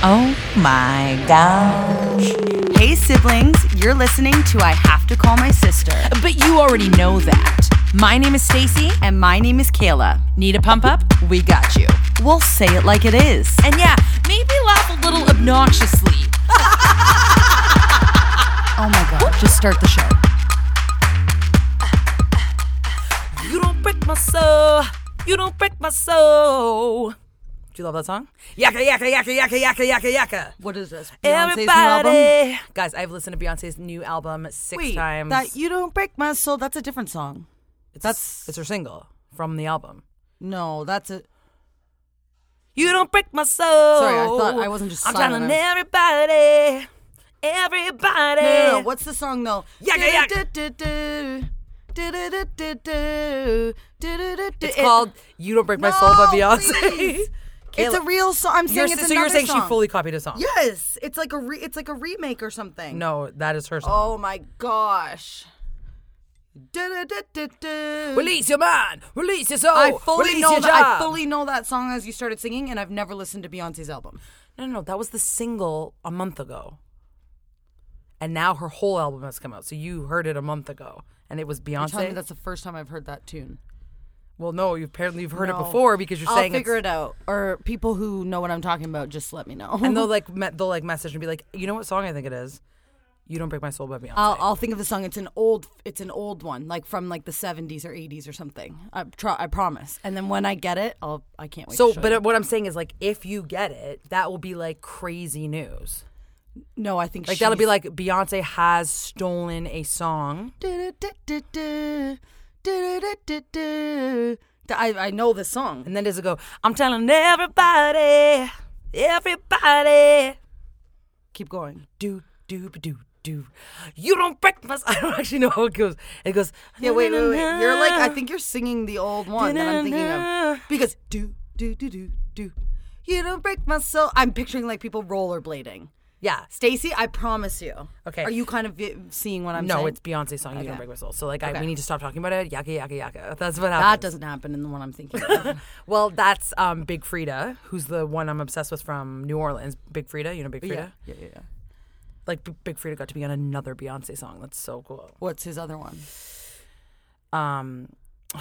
Oh my gosh. Hey, siblings, you're listening to I Have to Call My Sister. But you already know that. My name is Stacy. And my name is Kayla. Need a pump up? We got you. We'll say it like it is. And yeah, maybe laugh a little obnoxiously. oh my god, just start the show. You don't break my soul. You don't break my soul. Do you love that song? Yaka yaka yaka yaka yaka yaka yaka. What is this? Beyonce's new album? Everybody, guys, I've listened to Beyonce's new album six Wait, times. that You Don't Break My Soul, that's a different song. it's, that's- it's her single from the album. No, that's a. You don't break my soul. Sorry, I thought I wasn't just I'm silent. telling everybody, everybody. No, no, no. What's the song though? Yaka, yaka. It's It's called "You Don't Break My Soul" by Beyonce. It's a real song. I'm saying it's so you're saying song. she fully copied a song? Yes, it's like a re- it's like a remake or something. No, that is her song. Oh my gosh. Release your mind, release your soul. I fully release know your that. I job. fully know that song as you started singing, and I've never listened to Beyonce's album. No, no, no. That was the single a month ago. And now her whole album has come out. So you heard it a month ago. And it was You're telling me Beyonce. that's the first time I've heard that tune. Well, no, you apparently you've heard it before because you're saying I'll saying figure it out. Or people who know what I'm talking about, just let me know. And they'll like me- they'll like message and be like, you know what song I think it is? You don't break my soul by Beyonce. I'll, I'll think of the song. It's an old, it's an old one, like from like the 70s or 80s or something. I try, I promise. And then when I get it, I'll, I can't wait. so, but you. what I'm saying is like, if you get it, that will be like crazy news. no, I think Like that'll be like Beyonce has stolen a song. I, I know this song. And then does it go, I'm telling everybody, everybody. Keep going. do do do do. You don't break my. I don't actually know how it goes. It goes. Yeah, wait, wait, wait. You're like, I think you're singing the old one that I'm thinking of. Because do, do, do, do, do. You don't break my soul. I'm picturing like people rollerblading. Yeah. Stacy, I promise you. Okay. Are you kind of seeing what I'm no, saying? it's Beyonce's song. You Okay. don't break my soul. So like, I, we need to stop talking about it. Yaka yaka yaka. That's what happens. that doesn't happen in the one I'm thinking of. Well, that's um Big Freedia, who's the one I'm obsessed with from New Orleans. Big Freedia, you know Big yeah, Freedia. yeah, yeah, yeah. Like B- Big Freedia got to be on another Beyonce song. That's so cool. What's his other one? Um.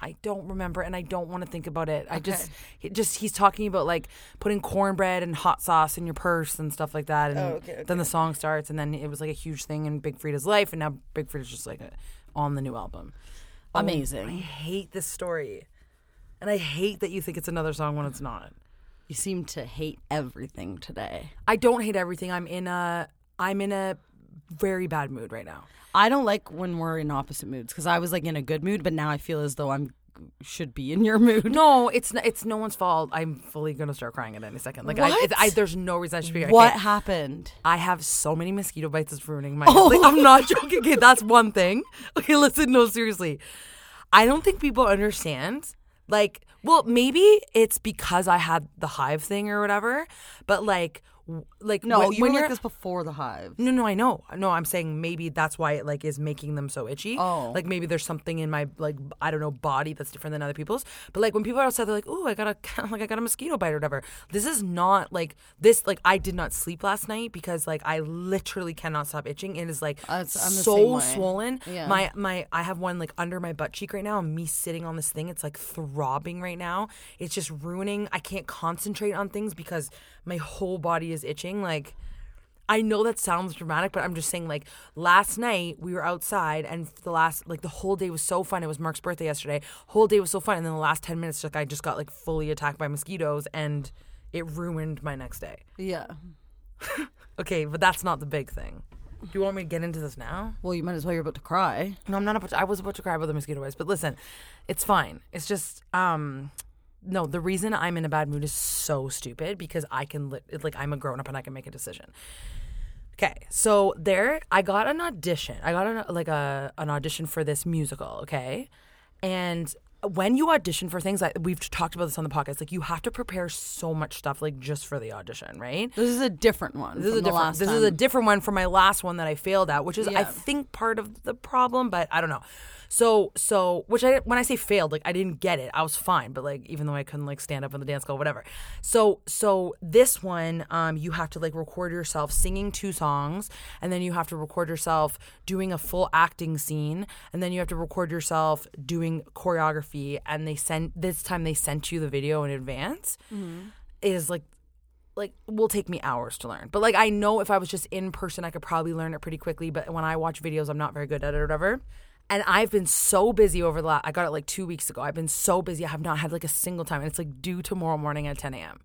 I don't remember, and I don't want to think about it. I just, Okay. he just he's talking about like putting cornbread and hot sauce in your purse and stuff like that. And Oh, okay, then the song starts, and then it was like a huge thing in Big Freedia's life, and now Big Freedia's just like on the new album. Oh, Amazing. I hate this story, and I hate that you think it's another song when it's not. You seem to hate everything today. I don't hate everything. I'm in a, I'm in a very bad mood right now. I don't like when we're in opposite moods because I was like in a good mood, but now I feel as though I'm should be in your mood. No, it's n- it's no one's fault. I'm fully gonna start crying at any second. Like I, it, I there's no reason I should be. What happened? I have so many mosquito bites. It's ruining my. Oh. Like, I'm not joking. Okay, that's one thing. Okay, listen. No, seriously. I don't think people understand. Like, well, maybe it's because I had the hive thing or whatever. But like, like No, when, you when were you're like this before the hive. no, no, I know. No, I'm saying maybe that's why it like is making them so itchy. Oh. Like maybe there's something in my like I don't know body that's different than other people's. But like when people are outside, they're like, "Oh, I got a like I got a mosquito bite or whatever." This is not like this. Like I did not sleep last night because like I literally cannot stop itching. It is like I'm so swollen. Yeah. My my I have one like under my butt cheek right now. And me sitting on this thing, it's like throbbing right now. It's just ruining. I can't concentrate on things because my whole body is itching. Like. I know that sounds dramatic, but I'm just saying like last night we were outside and the last like the whole day was so fun. It was Mark's birthday yesterday. Whole day was so fun, and then the last ten minutes, like I just got like fully attacked by mosquitoes, and it ruined my next day. Yeah. Okay, but that's not the big thing. Do you want me to get into this now? Well, you might as well. You're about to cry. No, I'm not about to, I was about to cry about the mosquito bites, but listen, it's fine. It's just um no, the reason I'm in a bad mood is so stupid because I can li- like I'm a grown up and I can make a decision. Okay, so there I got an audition. I got an, like a an audition for this musical, okay? And when you audition for things like we've talked about this on the podcast, like you have to prepare so much stuff like just for the audition, right? This is a different one. This is a different. This is a different one from my last one that I failed at, which is Yeah. I think part of the problem, but I don't know. So so which I when I say failed, like I didn't get it. I was fine, but like even though I couldn't like stand up on the dance floor, whatever. So so this one, um, you have to like record yourself singing two songs, and then you have to record yourself doing a full acting scene, and then you have to record yourself doing choreography. And they sent this time they sent you the video in advance. Mm-hmm. is like like will take me hours to learn. But like I know if I was just in person, I could probably learn it pretty quickly. But when I watch videos, I'm not very good at it or whatever. And I've been so busy over the last. I got it like two weeks ago. I've been so busy. I have not had like a single time. And it's like due tomorrow morning at 10 a.m.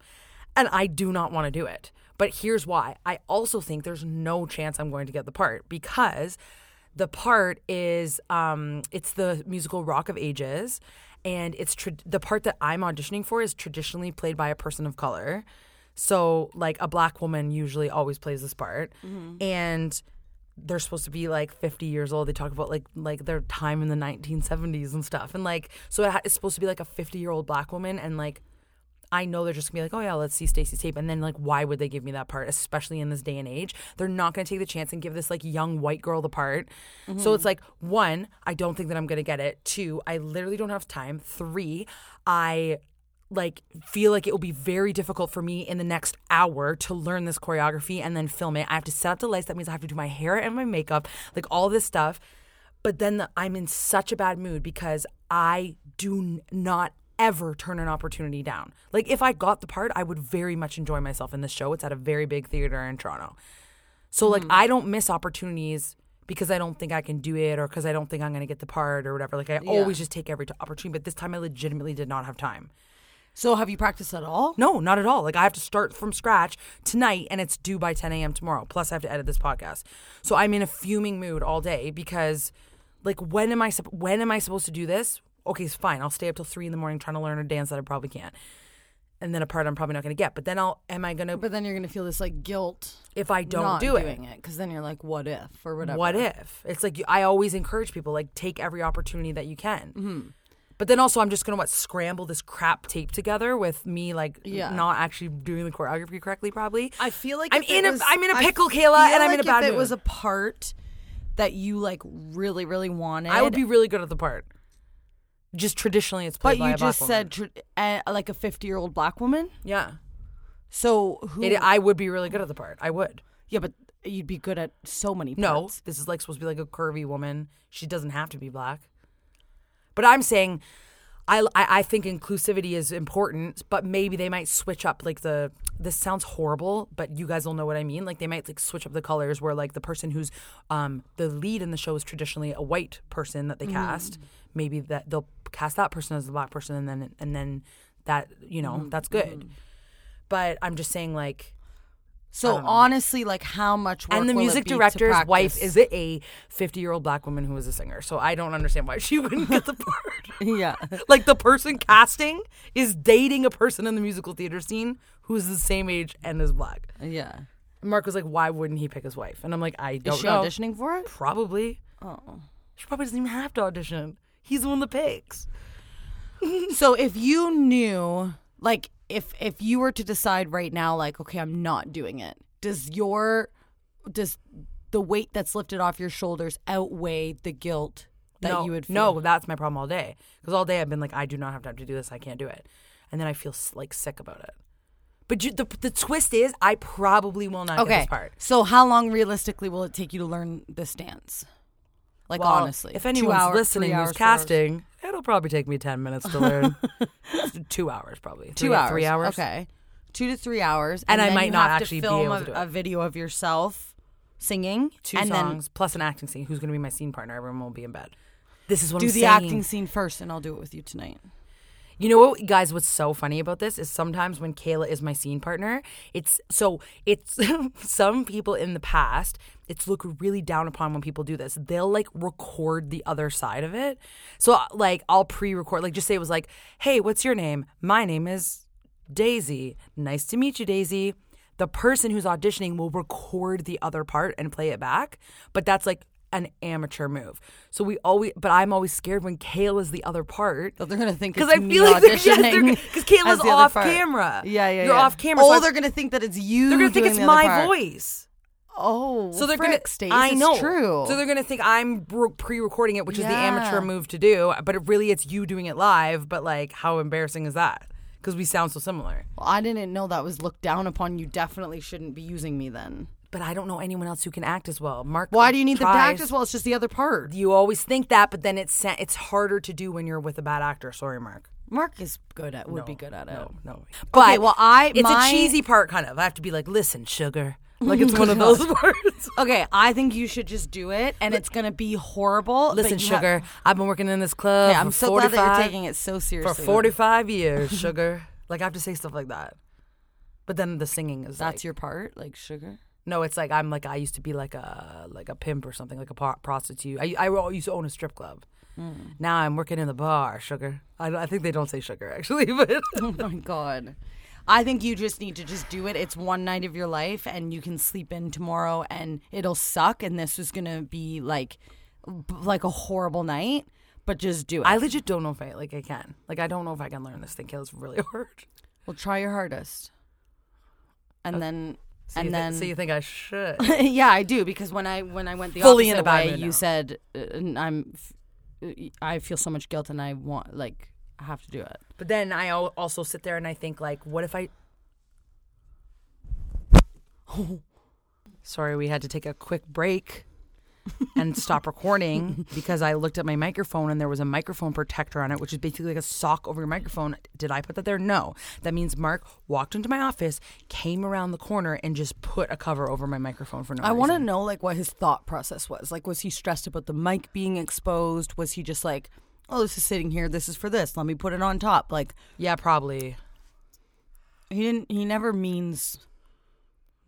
And I do not want to do it. But here's why. I also think there's no chance I'm going to get the part because the part is um it's the musical Rock of Ages and it's tra- the part that I'm auditioning for is traditionally played by a person of color. So like a black woman usually always plays this part. And they're supposed to be like 50 years old. They talk about like like their time in the 1970s and stuff. And like so it ha- it's supposed to be like a 50 year old black woman and like I know they're just gonna be like, oh yeah, let's see Stacey tape, and then like, why would they give me that part, especially in this day and age? They're not gonna take the chance and give this like young white girl the part. So mm-hmm. it's like, one, I don't think that I'm gonna get it. Two, I literally don't have time. Three, I like feel like it will be very difficult for me in the next hour to learn this choreography and then film it. I have to set up the lights. That means I have to do my hair and my makeup, like all this stuff. But then the, I'm in such a bad mood because I do not ever turn an opportunity down. Like if I got the part, I would very much enjoy myself in this show. It's at a very big theater in Toronto. So like mm-hmm. I don't miss opportunities because I don't think I can do it or because I don't think I'm going to get the part or whatever. Like I always just take every opportunity, but this time I legitimately did not have time. So have you practiced at all? No, not at all. Like I have to start from scratch tonight, and it's due by 10 a.m. tomorrow. Plus, I have to edit this podcast, so I'm in a fuming mood all day because, like, when am I when am I supposed to do this? Okay, it's fine. I'll stay up till three in the morning trying to learn a dance that I probably can't, and then a part I'm probably not going to get. But then I'll am I going to But then you're gonna feel this like guilt if I don't not do it? doing it because then you're like, what if or whatever. What if? It's like you- I always encourage people like take every opportunity that you can. Mm-hmm. But then also, I'm just gonna what scramble this crap tape together with me like Yeah. not actually doing the choreography correctly. Probably. I feel like I'm if it in a was- I'm in a I pickle, feel Kayla, and I'm in like a bad if mood. it was a part that you like really, really wanted, I would be really good at the part. Just traditionally, it's played But by you a black just woman. said tr- uh, like a 50 year old black woman. yeah. So who? It, I would be really good at the part. I would. yeah, but you'd be good at so many. No, parts. this is like supposed to be like a curvy woman. She doesn't have to be black. But I'm saying, I, I I think inclusivity is important, but maybe they might switch up like the. This sounds horrible, but you guys will know what I mean. Like they might like switch up the colors, where like the person who's um the lead in the show is traditionally a white person that they mm. cast. Maybe that they'll cast that person as a black person, and then and then that you know mm. that's good. Mm. But I'm just saying like. So honestly, like how much work And the will it music be to director's wife practice? is a 50 year old black woman who is a singer. So I don't understand why she wouldn't get the part. yeah. like the person casting is dating a person in the musical theater scene who's the same age and is black. Yeah. And Mark was like, why wouldn't he pick his wife? And I'm like, I don't Is she know. auditioning for it? Probably. Oh. She probably doesn't even have to audition. He's the one that picks. So if you knew, like, if if you were to decide right now, like, okay, I'm not doing it, does your does the weight that's lifted off your shoulders outweigh the guilt that no, you would feel? No, that's my problem all day. Because all day I've been like, I do not have time to do this. I can't do it. And then I feel like sick about it. But you, the, the twist is, I probably will not get Okay. this part. So how long realistically will it take you to learn this dance? Like Well, honestly, if anyone's hours, listening who's casting, it'll probably take me ten minutes to learn. two hours, probably. two Three- hours, three hours. Okay, two to three hours, And I might not actually to be film able a, to do it. a video of yourself singing. Two and songs plus an acting scene. Who's going to be my scene partner? Everyone will be in bed. This is what Then I'm do the saying. acting scene first, and I'll do it with you tonight. You know what, guys? What's so funny about this is sometimes when Kayla is my scene partner, it's so it's some people in the past. It's looked really down upon when people do this. They'll like record the other side of it. So like I'll pre-record, like just say it was like, "Hey, what's your name? My name is Daisy. Nice to meet you, Daisy." The person who's auditioning will record the other part and play it back, but that's like an amateur move. So we always, but I'm always scared when Kayla's the other part So they're gonna think because I feel like auditioning because as the other off part. camera. Yeah, yeah, You're yeah. off camera. Oh, so they're gonna think that it's you. they're gonna think it's my part. voice. Oh, So they're frick, gonna. Stace, I know. True. So they're gonna think I'm pre-recording it, which is the amateur move to do. But it really, it's you doing it live. But like, how embarrassing is that? Because we sound so similar. Well, I didn't know that was looked down upon. You definitely shouldn't be using me then. But I don't know anyone else who can act as well. Mark. Why do you need the tries. as Well, it's just the other part. You always think that, but then it's it's harder to do when you're with a bad actor. Sorry, Mark. Mark is good at would No, be good at it. No, no. But well, I- it's my- a cheesy part, kind of. I have to be like, listen, sugar. Like it's one of those parts. Okay, I think you should just do it, and it's gonna be horrible. but Listen, you have- sugar. I've been working in this club. Okay, I'm for so glad 45, that you're taking it so seriously. for seriously. 45 years, sugar. Like I have to say stuff like that. But then the singing is That's like, your part, like sugar. no. It's like I'm like I used to be like a like a pimp or something, like a pro- prostitute. I I used to own a strip club. Hmm. Now I'm working in the bar, sugar. I, I think they don't say sugar actually, but Oh my god. I think you just need to just do it. It's one night of your life and you can sleep in tomorrow and it'll suck and this is going to be like like a horrible night, but just do it. I legit don't know if I like I can. Like I don't know if I can learn this thing. It's really hard. well, try your hardest. And then So and then so you think I should? yeah, I do because when I when I went the Fully in opposite the bad way, you now. said uh, I'm f- uh, I feel so much guilt and I want like I have to do it. But then I al- also sit there and I think like, what if I? Sorry, we had to take a quick break and stop recording because I looked at my microphone and there was a microphone protector on it, which is basically like a sock over your microphone. Did I put that there? No. That means Mark walked into my office, came around the corner, and just put a cover over my microphone for no reason. I reason. want to know like what his thought process was. Like, was he stressed about the mic being exposed? Was he just like, "Oh, this is sitting here. This is for this. Let me put it on top." Like, Yeah, probably. he didn't. He never means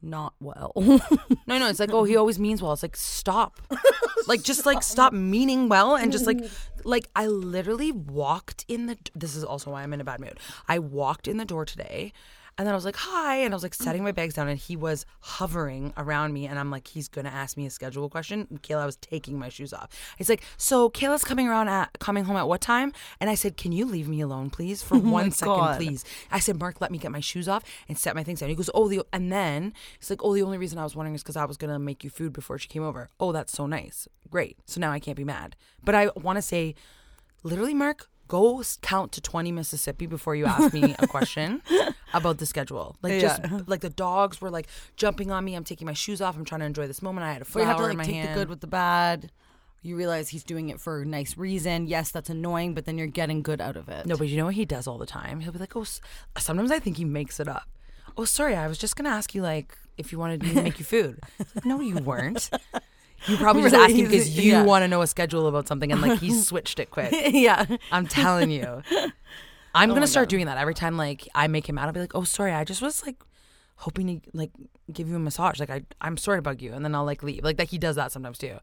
not well. No, no, it's like, oh, he always means well. It's like, stop. like, just like stop meaning well and just like, like I literally walked in the. This is also why I'm in a bad mood. I walked in the door today, and then I was like, hi, and I was like setting my bags down, and he was hovering around me, and I'm like, he's gonna ask me a schedule question. And Kayla, was taking my shoes off. He's like, so Kayla's coming around at coming home at what time? And I said, can you leave me alone, please, for oh one second, God. please. I said, Mark, let me get my shoes off and set my things down. He goes, oh, the and then he's like, oh, the only reason I was wondering is because I was gonna make you food before she came over. Oh, that's so nice, great. So now I can't be mad. But I want to say, literally, Mark, go count to twenty Mississippi before you ask me a question about the schedule. Like just like the dogs were like jumping on me. I'm taking my shoes off. I'm trying to enjoy this moment. I had a flower you have to in like my take hand. the good with the bad. You realize he's doing it for a nice reason. Yes, that's annoying, but then you're getting good out of it. No, but you know what he does all the time? He'll be like, oh, sometimes I think he makes it up. Oh, sorry, I was just going to ask you, like, if you wanted me to make you food. Like, no, you weren't. You probably just Really? asking because you Yeah. want to know a schedule about something and, like, he switched it quick. yeah. I'm telling you. I'm Oh going to start doing that every time, like, I make him out. I'll be like, oh, sorry, I just was, like, hoping to, like, give you a massage. Like, I, I'm sorry to bug you. And then I'll, like, leave. Like, that he does that sometimes, too.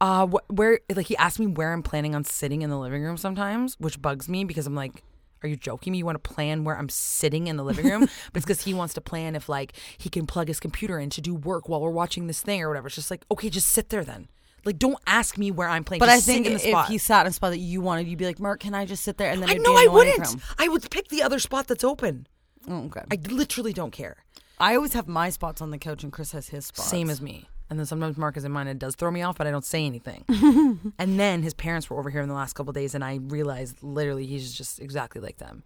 Uh, wh- where like he asked me where I'm planning on sitting in the living room sometimes, which bugs me because I'm like, are you joking me? You want to plan where I'm sitting in the living room? but it's because he wants to plan if like he can plug his computer in to do work while we're watching this thing or whatever. It's just like, okay, just sit there then. Like, don't ask me where I'm playing. But Just I think sit in the if spot. he sat in a spot that you wanted, you'd be like, Mark, can I just sit there? And then I know I wouldn't. I would pick the other spot that's open. Oh, okay. I literally don't care. I always have my spots on the couch, and Chris has his spots. Same as me. And then sometimes Mark is in mine. It does throw me off, but I don't say anything. and then his parents were over here in the last couple days, and I realized literally he's just exactly like them.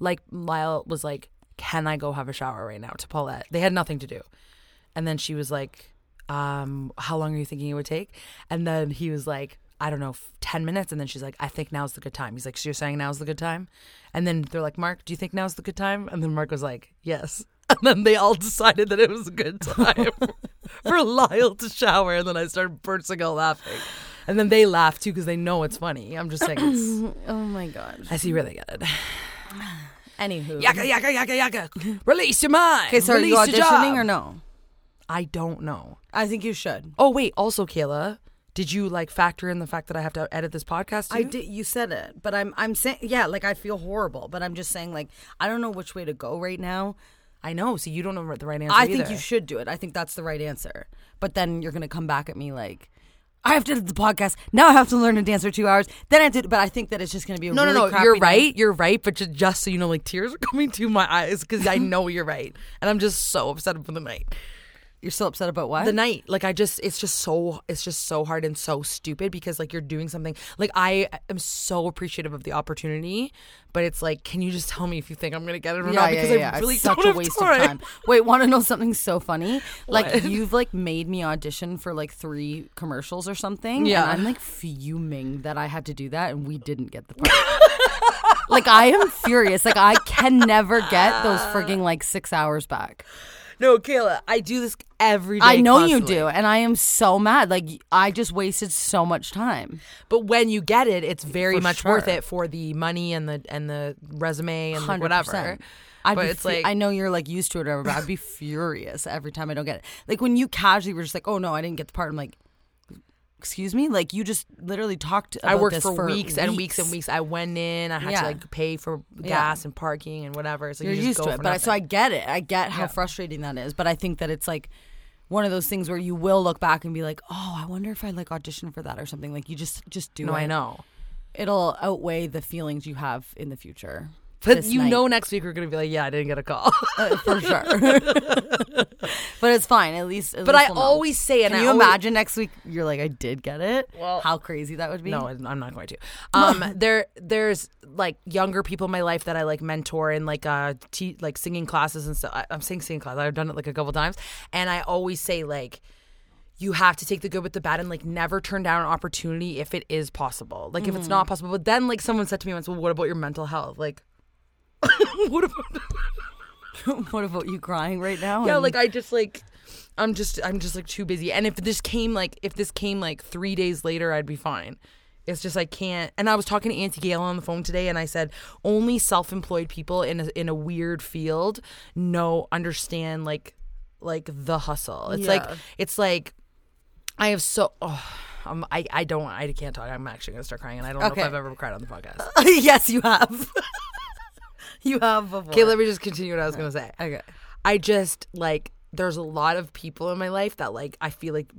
Like Lyle was like, "Can I go have a shower right now?" To Paulette, they had nothing to do, and then she was like, um, "How long are you thinking it would take?" And then he was like, I don't know, 10 minutes. And then she's like, I think now's the good time. He's like, so you're saying now's the good time? And then they're like, Mark, do you think now's the good time? And then Mark was like, yes. And then they all decided that it was a good time for Lyle to shower. And then I started bursting out laughing. And then they laugh too because they know it's funny. I'm just saying, it's, Oh my god. I see where they get it. Anywho. Yaka, yaka, yaka, yaka. Release your mind. Okay, so are you auditioning or no? I don't know. I think you should. Oh, wait. Also, Kayla, did you like factor in the fact that I have to edit this podcast too? I did. You said it, but I'm I'm saying yeah. Like I feel horrible, but I'm just saying like I don't know which way to go right now. I know. So you don't know the right answer. I think either. you should do it. I think that's the right answer. But then you're gonna come back at me like. I have to do the podcast. Now I have to learn to dance for two hours. Then I have to, but I think that it's just going to be a No, really no, no. You're night. right. You're right. But ju- just so you know, like tears are coming to my eyes because I know you're right, and I'm just so upset for the night. You're still upset about what? The night, like I just, it's just so, it's just so hard and so stupid because like you're doing something. Like I am so appreciative of the opportunity, but it's like, can you just tell me if you think I'm gonna get it or yeah, not? yeah, Because yeah. I really it's such a waste time. of time. Wait, want to know something so funny? Like What? you've like made me audition for like three commercials or something. Yeah. and I'm like fuming that I had to do that and we didn't get the part. like I am furious. Like I can never get those frigging like six hours back. No, Kayla, I do this every day. I know constantly. you do, and I am so mad. Like I just wasted so much time. But when you get it, it's very For much worth it for the money and the and the resume and 100%. whatever. I'd but it's fu- like I know you're like used to it or whatever, but I'd be furious every time I don't get it. Like when you casually were just like, "Oh no, I didn't get the part." I'm like, "Excuse me?" Like you just literally talked. About I worked this for, weeks, and weeks and weeks. I went in. I had Yeah. to like pay for gas and parking and whatever. So You're you just used go to it, but I, so I get it. I get how Yeah. frustrating that is, but I think that it's like one of those things where you will look back and be like, "Oh, I wonder if I like audition for that or something." Like you just just do no, it. I know. It'll outweigh the feelings you have in the future. But you night. know, next week we're gonna be like, yeah, I didn't get a call. Uh, for sure. but it's fine. At least. At but least I we'll know. always say, and Can I you always- imagine next week? You're like, I did get it. Well- how crazy that would be. No, I'm not going to. Um, there, there's like younger people in my life that I like mentor in like uh, te- like singing classes and stuff. I, I'm saying singing class. I've done it like a couple times, and I always say like, you have to take the good with the bad and like never turn down an opportunity if it is possible. Like if it's not possible, but then like someone said to me once, well, what about your mental health? Like, what about? what about you crying right now? Yeah, And- like I just like. I'm just I'm just like too busy. And if this came like if this came like three days later, I'd be fine. It's just I can't. And I was talking to Auntie Gail on the phone today, and I said only self-employed people in a, in a weird field know understand like like the hustle. It's like it's like I have so. Oh, um, I I don't I can't talk. I'm actually gonna start crying, and I don't know if I've ever cried on the podcast. yes, you have. you have. Okay, let me just continue what I was gonna say. Okay. I just like there's a lot of people in my life that like I feel like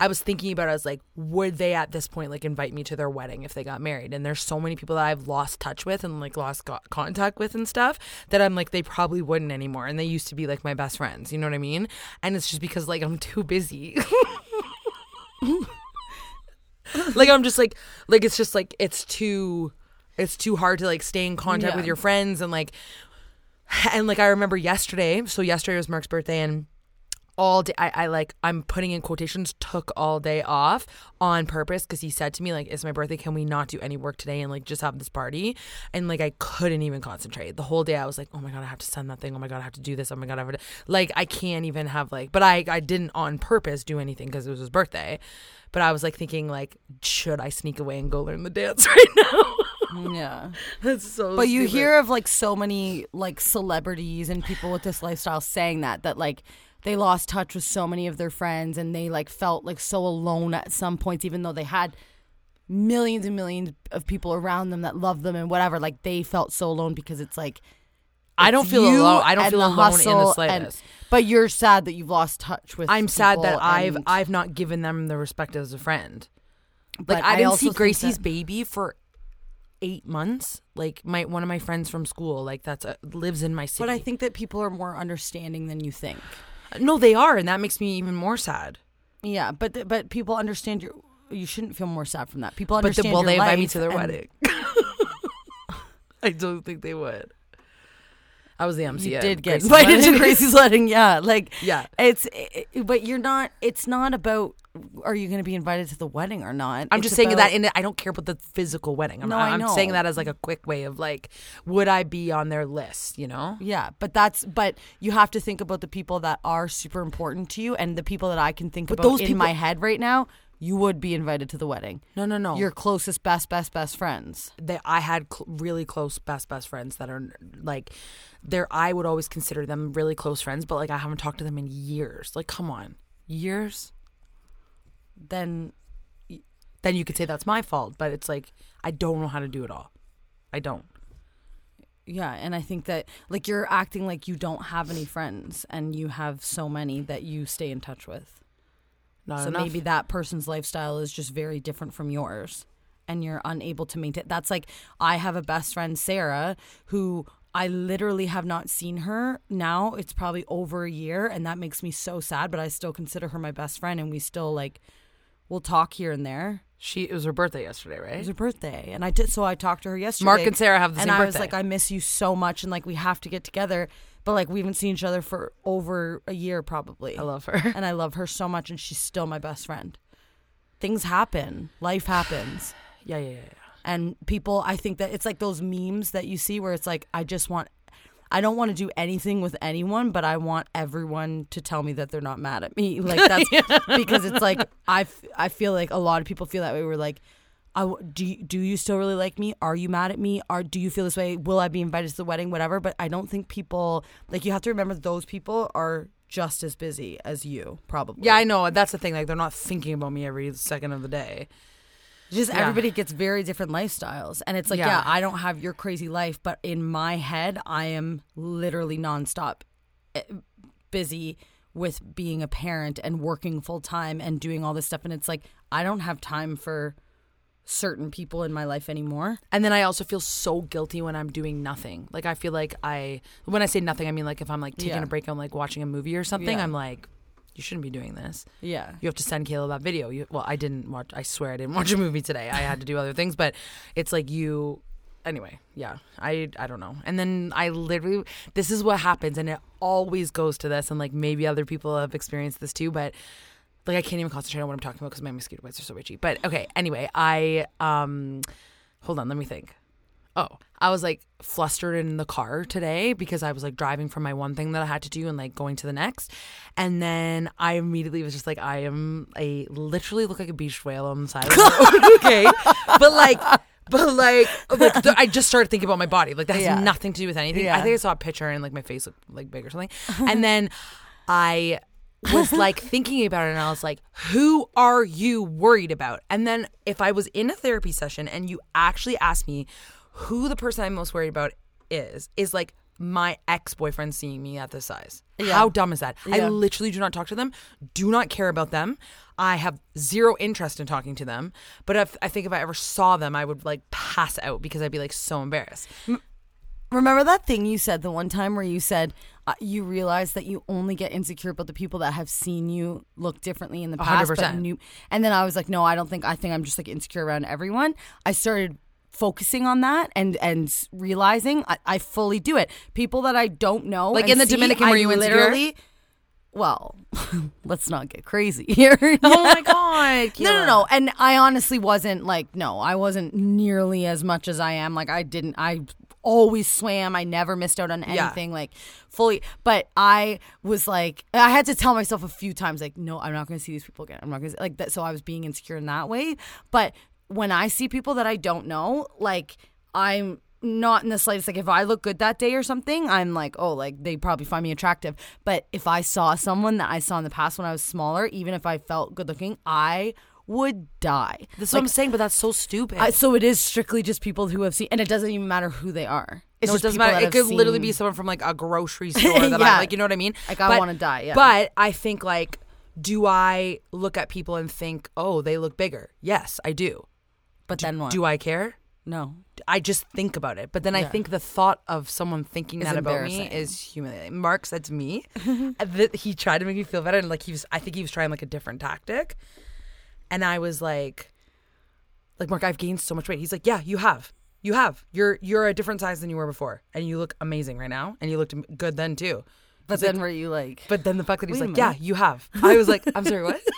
I was thinking about it, I was like, would they at this point like invite me to their wedding if they got married? And there's so many people that I've lost touch with and like lost co- contact with and stuff that I'm like they probably wouldn't anymore. And they used to be like my best friends, you know what I mean? And it's just because like I'm too busy. like I'm just like like it's just like it's too it's too hard to like stay in contact Yeah. with your friends and like and like I remember yesterday. So yesterday was Mark's birthday, and all day I, I like I'm putting in quotations took all day off on purpose because he said to me like it's my birthday. Can we not do any work today and like just have this party? And like I couldn't even concentrate. The whole day I was like oh my god I have to send that thing. Oh my god I have to do this. Oh my god I have to like I can't even have like but I I didn't on purpose do anything because it was his birthday. But I was like thinking like should I sneak away and go learn the dance right now Yeah. that's so But you stupid. hear of like so many like celebrities and people with this lifestyle saying that that like they lost touch with so many of their friends and they like felt like so alone at some points even though they had millions and millions of people around them that loved them and whatever like they felt so alone because it's like I don't feel alone I don't feel alone in the hustle and- slightest but you're sad that you've lost touch with I'm sad that I've I've not given them the respect as a friend. but Like I didn't also see Gracie's that- baby for eight months. Like my one of my friends from school, like that's a, lives in my city. but I think that people are more understanding than you think uh, no, they are, and that makes me even more sad. Yeah, but th- but people understand your. You shouldn't feel more sad from that. People But understand. will they invite me to their and- wedding? I don't think they would. I was the MC. You did get invited to. Gracie's wedding. Yeah, like Yeah. it's. It, but you're not. It's not about are you going to be invited to the wedding or not? I'm It's just saying about- that, and I don't care about the physical wedding. I'm, No, I I'm know. saying that as like a quick way of like, would I be on their list? You know? Yeah, but that's but you have to think about the people that are super important to you and the people that I can think But about those in people- my head right now. You would be invited to the wedding. No, no, no. Your closest, best, best, best friends. they, I had cl- really close best best friends that are like, they're I would always consider them really close friends, but like I haven't talked to them in years. Like, come on, years. Then Then you could say that's my fault, but it's like I don't know how to do it all. I don't. yeah, and I think that like you're acting like you don't have any friends and you have so many that you stay in touch with. Not so enough. maybe that person's lifestyle is just very different from yours and you're unable to maintain that's like i have a best friend sarah who i literally have not seen her now it's probably over a year and that makes me so sad but i still consider her my best friend and we still like we'll talk here and there she it was her birthday yesterday, right? it was her birthday and i did so i talked to her yesterday Mark and Sarah have the and same i was birthday. like i miss you so much and like we have to get together but like we haven't seen each other for over a year probably I love her. and I love her so much, and she's still my best friend. Things happen, life happens, Yeah, yeah, yeah. yeah. and people. I think that it's like those memes that you see where it's like, I just want, I don't want to do anything with anyone, but I want everyone to tell me that they're not mad at me. Like that's because it's like I, f- I feel like a lot of people feel that way. We're like. I w do you, do you still really like me? Are you mad at me? Are do you feel this way? Will I be invited to the wedding? Whatever. But I don't think people like you have to remember those people are just as busy as you, probably. Yeah, I know. That's the thing. Like they're not thinking about me every second of the day. Just Yeah. everybody gets very different lifestyles and it's like yeah. Yeah. i don't have your crazy life but in my head i am literally nonstop eh, busy with being a parent and working full time and doing all this stuff and it's like i don't have time for certain people in my life anymore And then I also feel so guilty when I'm doing nothing. Like I feel like I when I say nothing, I mean like if I'm like taking Yeah. a break, I'm like watching a movie or something. Yeah. I'm like, you shouldn't be doing this. yeah You have to send Kayla that video. You, well, I didn't watch. I swear I didn't watch a movie today. I had to do other things, but it's like you. Anyway, yeah, I I don't know. And then I literally, this is what happens, and it always goes to this. And like maybe other people have experienced this too, but like I can't even concentrate on what I'm talking about because my mosquito bites are so itchy. But okay, anyway, I um, hold on, let me think. Oh, I was like flustered in the car today because I was like driving from my one thing that I had to do and like going to the next. And then I immediately was just like, I am a literally look like a beached whale on the side of the road. okay. But like, but like, like th- I just started thinking about my body. Like that has Yeah. nothing to do with anything. I think I saw a picture and like my face looked like big or something. and then I was like thinking about it and I was like, who are you worried about? And then if I was in a therapy session and you actually asked me who the person I'm most worried about is, is like my ex boyfriend seeing me at this size. How dumb is that? I literally do not talk to them, do not care about them. I have zero interest in talking to them. But if I think if I ever saw them, I would like pass out because I'd be like so embarrassed. Remember that thing you said the one time where you said uh, you realize that you only get insecure about the people that have seen you look differently in the past. but 100%. knew- and then I was like, no, I don't think. I think I'm just like insecure around everyone. I started focusing on that and and realizing I, I fully do it. People that I don't know, Like in the see, Dominican, were you insecure? literally- Well, let's not get crazy here. Oh my god. No, no, no. And I honestly wasn't like, no, I wasn't nearly as much as I am. Like, I didn't, I always swam. I never missed out on Yeah. anything, like, fully. But I was like, I had to tell myself a few times, like, no, I'm not going to see these people again. I'm not going to, like, that. So I was being insecure in that way. But when I see people that I don't know, like, I'm, not in the slightest like if I look good that day or something, I'm like, oh, like they probably find me attractive. But if I saw someone that I saw in the past when I was smaller, even if I felt good looking, I would die. That's what I'm saying, but that's so stupid. I, so it is strictly just people who have seen, and it doesn't even matter who they are. It's no, it just doesn't matter. It could literally be someone from like a grocery store that Yeah. I like. You know what I mean? Like, I wanna die, yeah. But I think like, do I look at people and think, oh, they look bigger? Yes, I do. But then what? Do I care? no. I just think about it. But then I Yeah. think the thought of someone thinking Is that about me embarrassing. is humiliating. Mark said to me that he tried to make me feel better, and like he was, I think he was trying like a different tactic, and I was like, like Mark, I've gained so much weight. He's like, yeah, you have. You have. You're you're a different size than you were before, and you look amazing right now, and you looked am- good then too. But then were you like? But then the fact that he's like, yeah, you have. I was like, I'm sorry, what?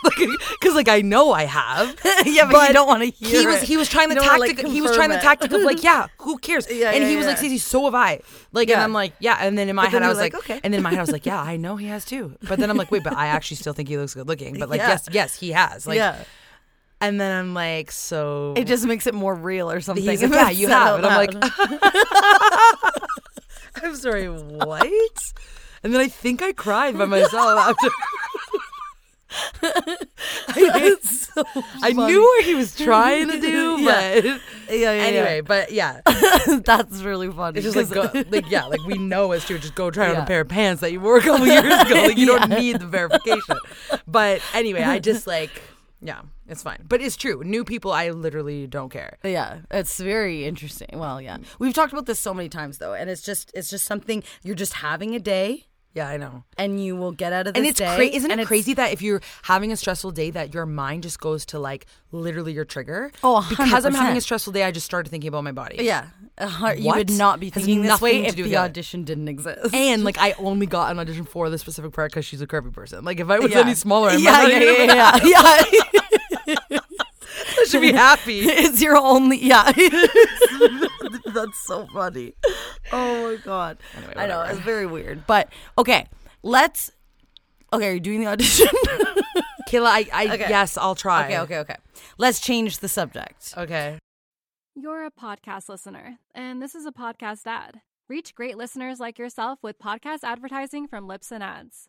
Because like I know I have. yeah, but, you don't want to hear. He was it. he was trying the You like, tactic. he was trying the tactic of like, yeah, who cares? Yeah, and yeah, he was like, yeah. Stacey, so have I. Like, and I'm like, yeah. And then in my But head, I was like, like, okay. And then in my head, I was like, yeah, I know he has too. But then I'm like, wait, but I actually still think he looks good looking. But like, Yeah. yes, yes, he has. Like, yeah. And then I'm like, so It just makes it more real or something. Like, yeah, you have. And I'm like. I'm sorry, what? And then I think I cried by myself after. I, so I knew what he was trying to do, Yeah. but yeah, yeah, anyway, but yeah, yeah. that's really funny. it's just like, go, like yeah, like we know as to just go try on a pair of pants that you wore a couple years ago. Like you don't need the verification. But anyway, I just like yeah, it's fine. But it's true. New people, I literally don't care. Yeah, it's very interesting. Well, yeah, we've talked about this so many times though, and it's just it's just something you're just having a day, Yeah, I know. and you will get out of this And it's day. cra- isn't and it crazy that if you're having a stressful day, that your mind just goes to like literally your trigger? Oh, a because I'm having a stressful day, I just started thinking about my body. Yeah, a you would not be thinking this way if the with it. audition didn't exist. And like I only got an audition for this specific part because she's a curvy person. Like if I was Yeah. any smaller, I might yeah, not yeah, yeah, yeah, yeah. I should be happy. it's your only yeah. That's so funny. Oh my god. Anyway, I know it's very weird, but okay, let's. Okay, are you doing the audition? Kayla, I, I Okay. yes, I'll try. okay, okay, okay. Let's change the subject. Okay. You're a podcast listener, and this is a podcast ad. Reach great listeners like yourself with podcast advertising from Libsyn Ads.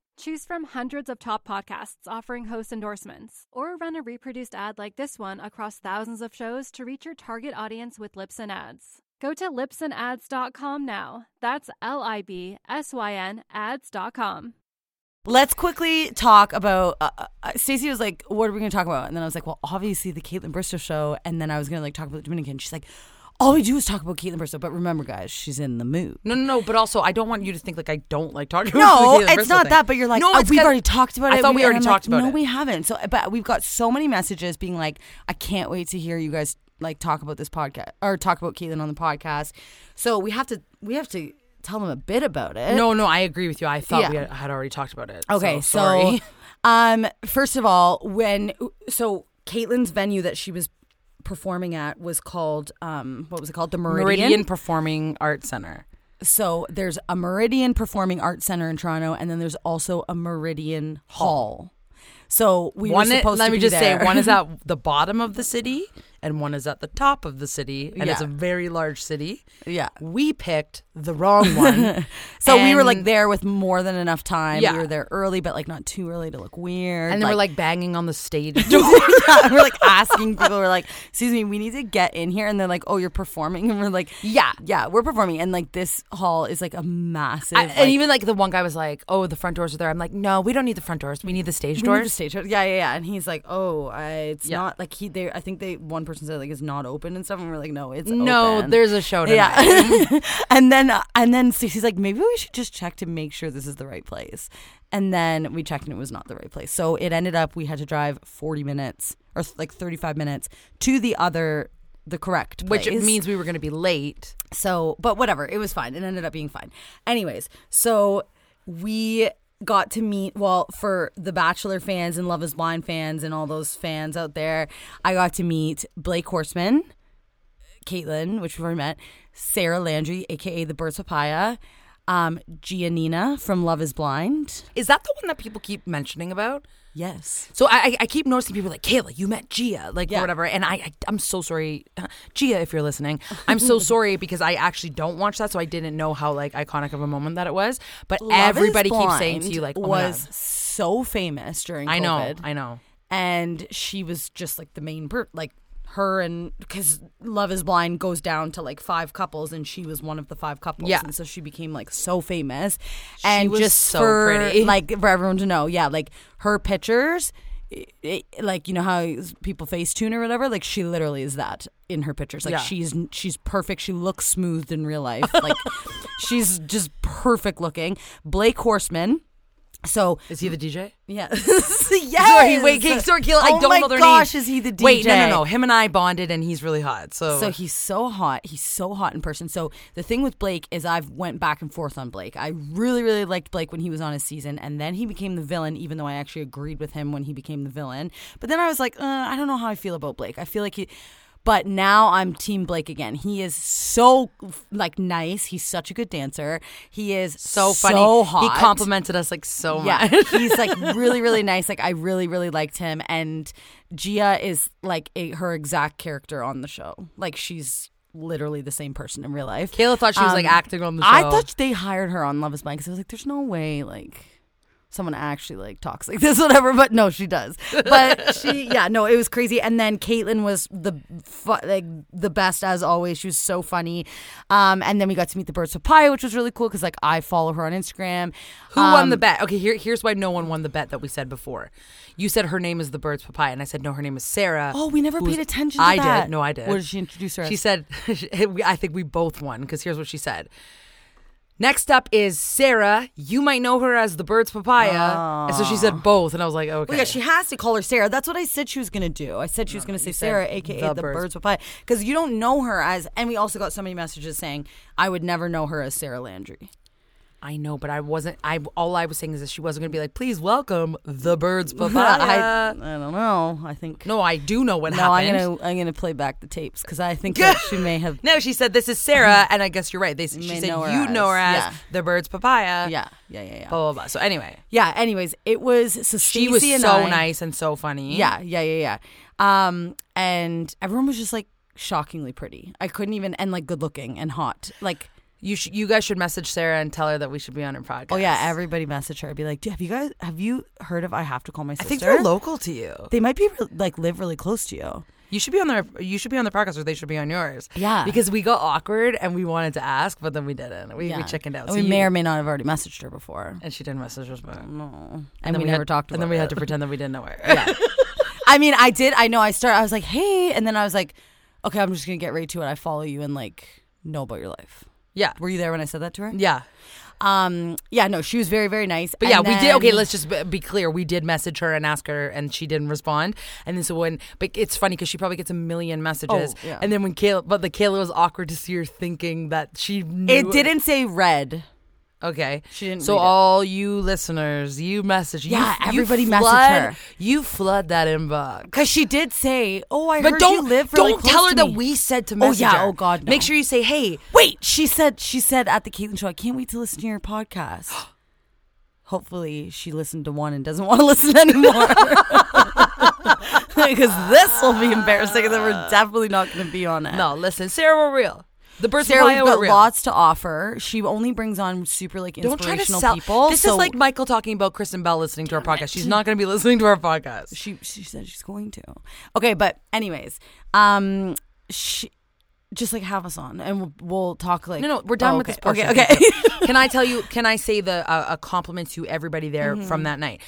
Choose from hundreds of top podcasts offering host endorsements, or run a reproduced ad like this one across thousands of shows to reach your target audience with Libsyn Ads. Go to libsynads.com now. That's L I B S Y N ads.com. Let's quickly talk about. Uh, uh, Stacey was like, "What are we going to talk about?" And then I was like, "Well, obviously the Kaitlyn Bristowe show." And then I was going to like talk about the Dominican. She's like, "All we do is talk about Kaitlyn Bristowe." But remember, guys, she's in the mood. No, no, no. But also, I don't want you to think like I don't like talking about No, it's not thing. that. But you're like, no, oh, we've already talked about it. I thought we and already talked like, about no, it. No, we haven't. So, but we've got so many messages being like, I can't wait to hear you guys like talk about this podcast or talk about Kaitlyn on the podcast. So we have to we have to tell them a bit about it. No, no, I agree with you. I thought we Yeah. had, had already talked about it. Okay, so, so, sorry. um, first of all, when so Kaitlyn's venue that she was performing at was called um, what was it called? The Meridian. Meridian Performing Arts Center. So there's a Meridian Performing Arts Center in Toronto, and then there's also a Meridian Hall. So we one were supposed let to let me just there. say one is at the bottom of the city and one is at the top of the city and it's a very large city yeah. we picked the wrong one So we were like there with more than enough time. Yeah. We were there early, but like not too early to look weird. and then we're like banging on the stage door. yeah, we're like asking people. We're like, "Excuse me, we need to get in here." And they're like, "Oh, you're performing," and we're like, Yeah. yeah, we're performing." And like this hall is like a massive, I- like, and even like the one guy was like oh the front doors are there i'm like no we don't need the front doors we need the stage need the doors stage doors. Yeah, yeah, yeah. And he's like, "Oh, I, it's Yeah. not like he." They, I think they one person said like it's not open and stuff, and we're like, "No, it's no open." there's a show tonight. Yeah. and then uh, and then Stacey's like, maybe we should just check to make sure this is the right place. And then we checked and it was not the right place. So it ended up we had to drive 40 minutes or like 35 minutes to the other the correct which place. means we were going to be late So, but whatever, it was fine. It ended up being fine. Anyways, so we got to meet well for the Bachelor fans and Love Is Blind fans and all those fans out there. I got to meet Blake Horstmann, Kaitlyn, which we've already met, Sarah Landry, aka the Bird's Papaya. Um, Giannina from Love Is Blind. Is that the one that people keep mentioning about? Yes. So I, I- keep noticing people like Kayla, you met Gia, like Yeah. or whatever, and I, I I'm so sorry, Gia, if you're listening, I'm so sorry because I actually don't watch that, so I didn't know how like iconic of a moment that it was. But Love Is everybody keeps saying to Blind you like, oh my was God. so famous during I know, COVID. I know. and she was just like the main per like her and because Love Is Blind goes down to like five couples, and she was one of the five couples. Yeah. and so she became like so famous, and was just so for pretty. like for everyone to know, yeah, like her pictures. i- i- like you know how people face tune or whatever like she literally is that in her pictures like Yeah. she's she's perfect she looks smoothed in real life like she's just perfect looking blake horstmann so Is he the DJ? yeah yes Sorry, wait, Kayla, I oh don't my know their gosh is he the DJ Wait, no, no, no. Him and I bonded, and he's really hot. So, So he's so hot. He's so hot in person. So the thing with Blake is I've went back and forth on Blake. I really, really liked Blake when he was on his season, and then he became the villain. Even though I actually agreed with him when he became the villain, but then I was like, uh, I don't know how I feel about Blake. I feel like he. But now I'm Team Blake again. He is so like nice. He's such a good dancer. He is so funny. So hot. He complimented us like so Yeah, much. he's like really, really nice. Like I really, really liked him. And Gia is like a, her exact character on the show. Like she's literally the same person in real life. Kayla thought she was like Um, acting on the show. I thought they hired her on Love Is Blind because I was like, there's no way like someone actually like talks like this, whatever. But no, she does. But she, yeah, no, it was crazy. And then Kaitlyn was the fu- like the best as always. She was so funny. Um, and then we got to meet the Birds of Papaya, which was really cool because like I follow her on Instagram. Who won Um, the bet? Okay, here, here's why no one won the bet that we said before. You said her name is the bird's papaya, and I said no, her name is Sarah. Oh, we never paid attention to I that. did. No, I did. What did she introduce her as? She said, I think we both won because here's what she said. Next up is Sarah. You might know her as the bird's papaya. And so she said both, and I was like, okay. Well, yeah, she has to call her Sarah. That's what I said she was going to do. I said she was uh, going to say Sarah, aka the the, Birds. Birds Papaya, because you don't know her as. And we also got so many messages saying I would never know her as Sarah Landry. I know, but I wasn't. I all I was saying is that she wasn't going to be like, please welcome the bird's I, papaya. I don't know. I think no, I do know what no. I'm happened. gonna I'm gonna play back the tapes because I think that she may have. No, she said this is Sarah, and I guess you're right. They she said know you know her as- yeah. the bird's papaya. Yeah, yeah, yeah, yeah. Blah blah blah. So anyway, Yeah. Anyways, it was so she was Stacey so I- nice and so funny. Yeah, yeah, yeah, yeah. Um, and everyone was just like shockingly pretty. I couldn't even and like good looking and hot. Like You sh- you guys should message Sarah and tell her that we should be on her podcast. Oh yeah, everybody message her. Be like, "Dude, have you guys have you heard of I have to call my sister? I think they're local to you. They might be re- like live really close to you. You should be on their you should be on their podcast or they should be on yours. Yeah. Because we got awkward and we wanted to ask, but then we didn't. We, we Yeah. chickened out. So we you- may or may not have already messaged her before. and she didn't message us back. No, And, and, then we, never had, talked about. And then we had to pretend that we didn't know her. Yeah. I mean, I did. I know. I started. I was like, "Hey," and then I was like, "Okay, I'm just gonna get right to it." I follow you and like know about your life. Yeah. Were you there when I said that to her? Yeah. Um. Yeah. No, she was very, very nice. But yeah, And we did. Okay, let's just be- be clear. We did message her and ask her, and she didn't respond. And then so when, but it's funny because she probably gets a million messages. Oh, yeah. And then when Kayla, but the Kayla was awkward to see her thinking that she knew It didn't say red. Okay, She didn't So read it. all you listeners, you message. you- Yeah, you everybody message flood, her. You flood that inbox. Cause she did say, "Oh, I But heard don't you live don't close tell her to that me." we said to Oh, message yeah. her. Oh, God, Make sure you say, "Hey, Wait, she said she said at the Kaitlyn show, I can't wait to listen to your podcast. Hopefully she listened to one and doesn't want to listen anymore. Because this will be embarrassing and then we're definitely not gonna be on it. no, listen, Sarah, we're real. The birds Sarah, Papaya, we've got lots to offer. She only brings on super like Don't try to inspirational sell. people. This so is like Michael talking about Kristen Bell listening to our podcast. She's not going to be listening to our podcast. she she said she's going to. Okay, but anyways, um she just like have us on and we'll, we'll talk like No, no, we're done Oh, with okay, this portion. Okay, okay. can I tell you? Can I say the uh, a compliment to everybody there Mm-hmm. from that night?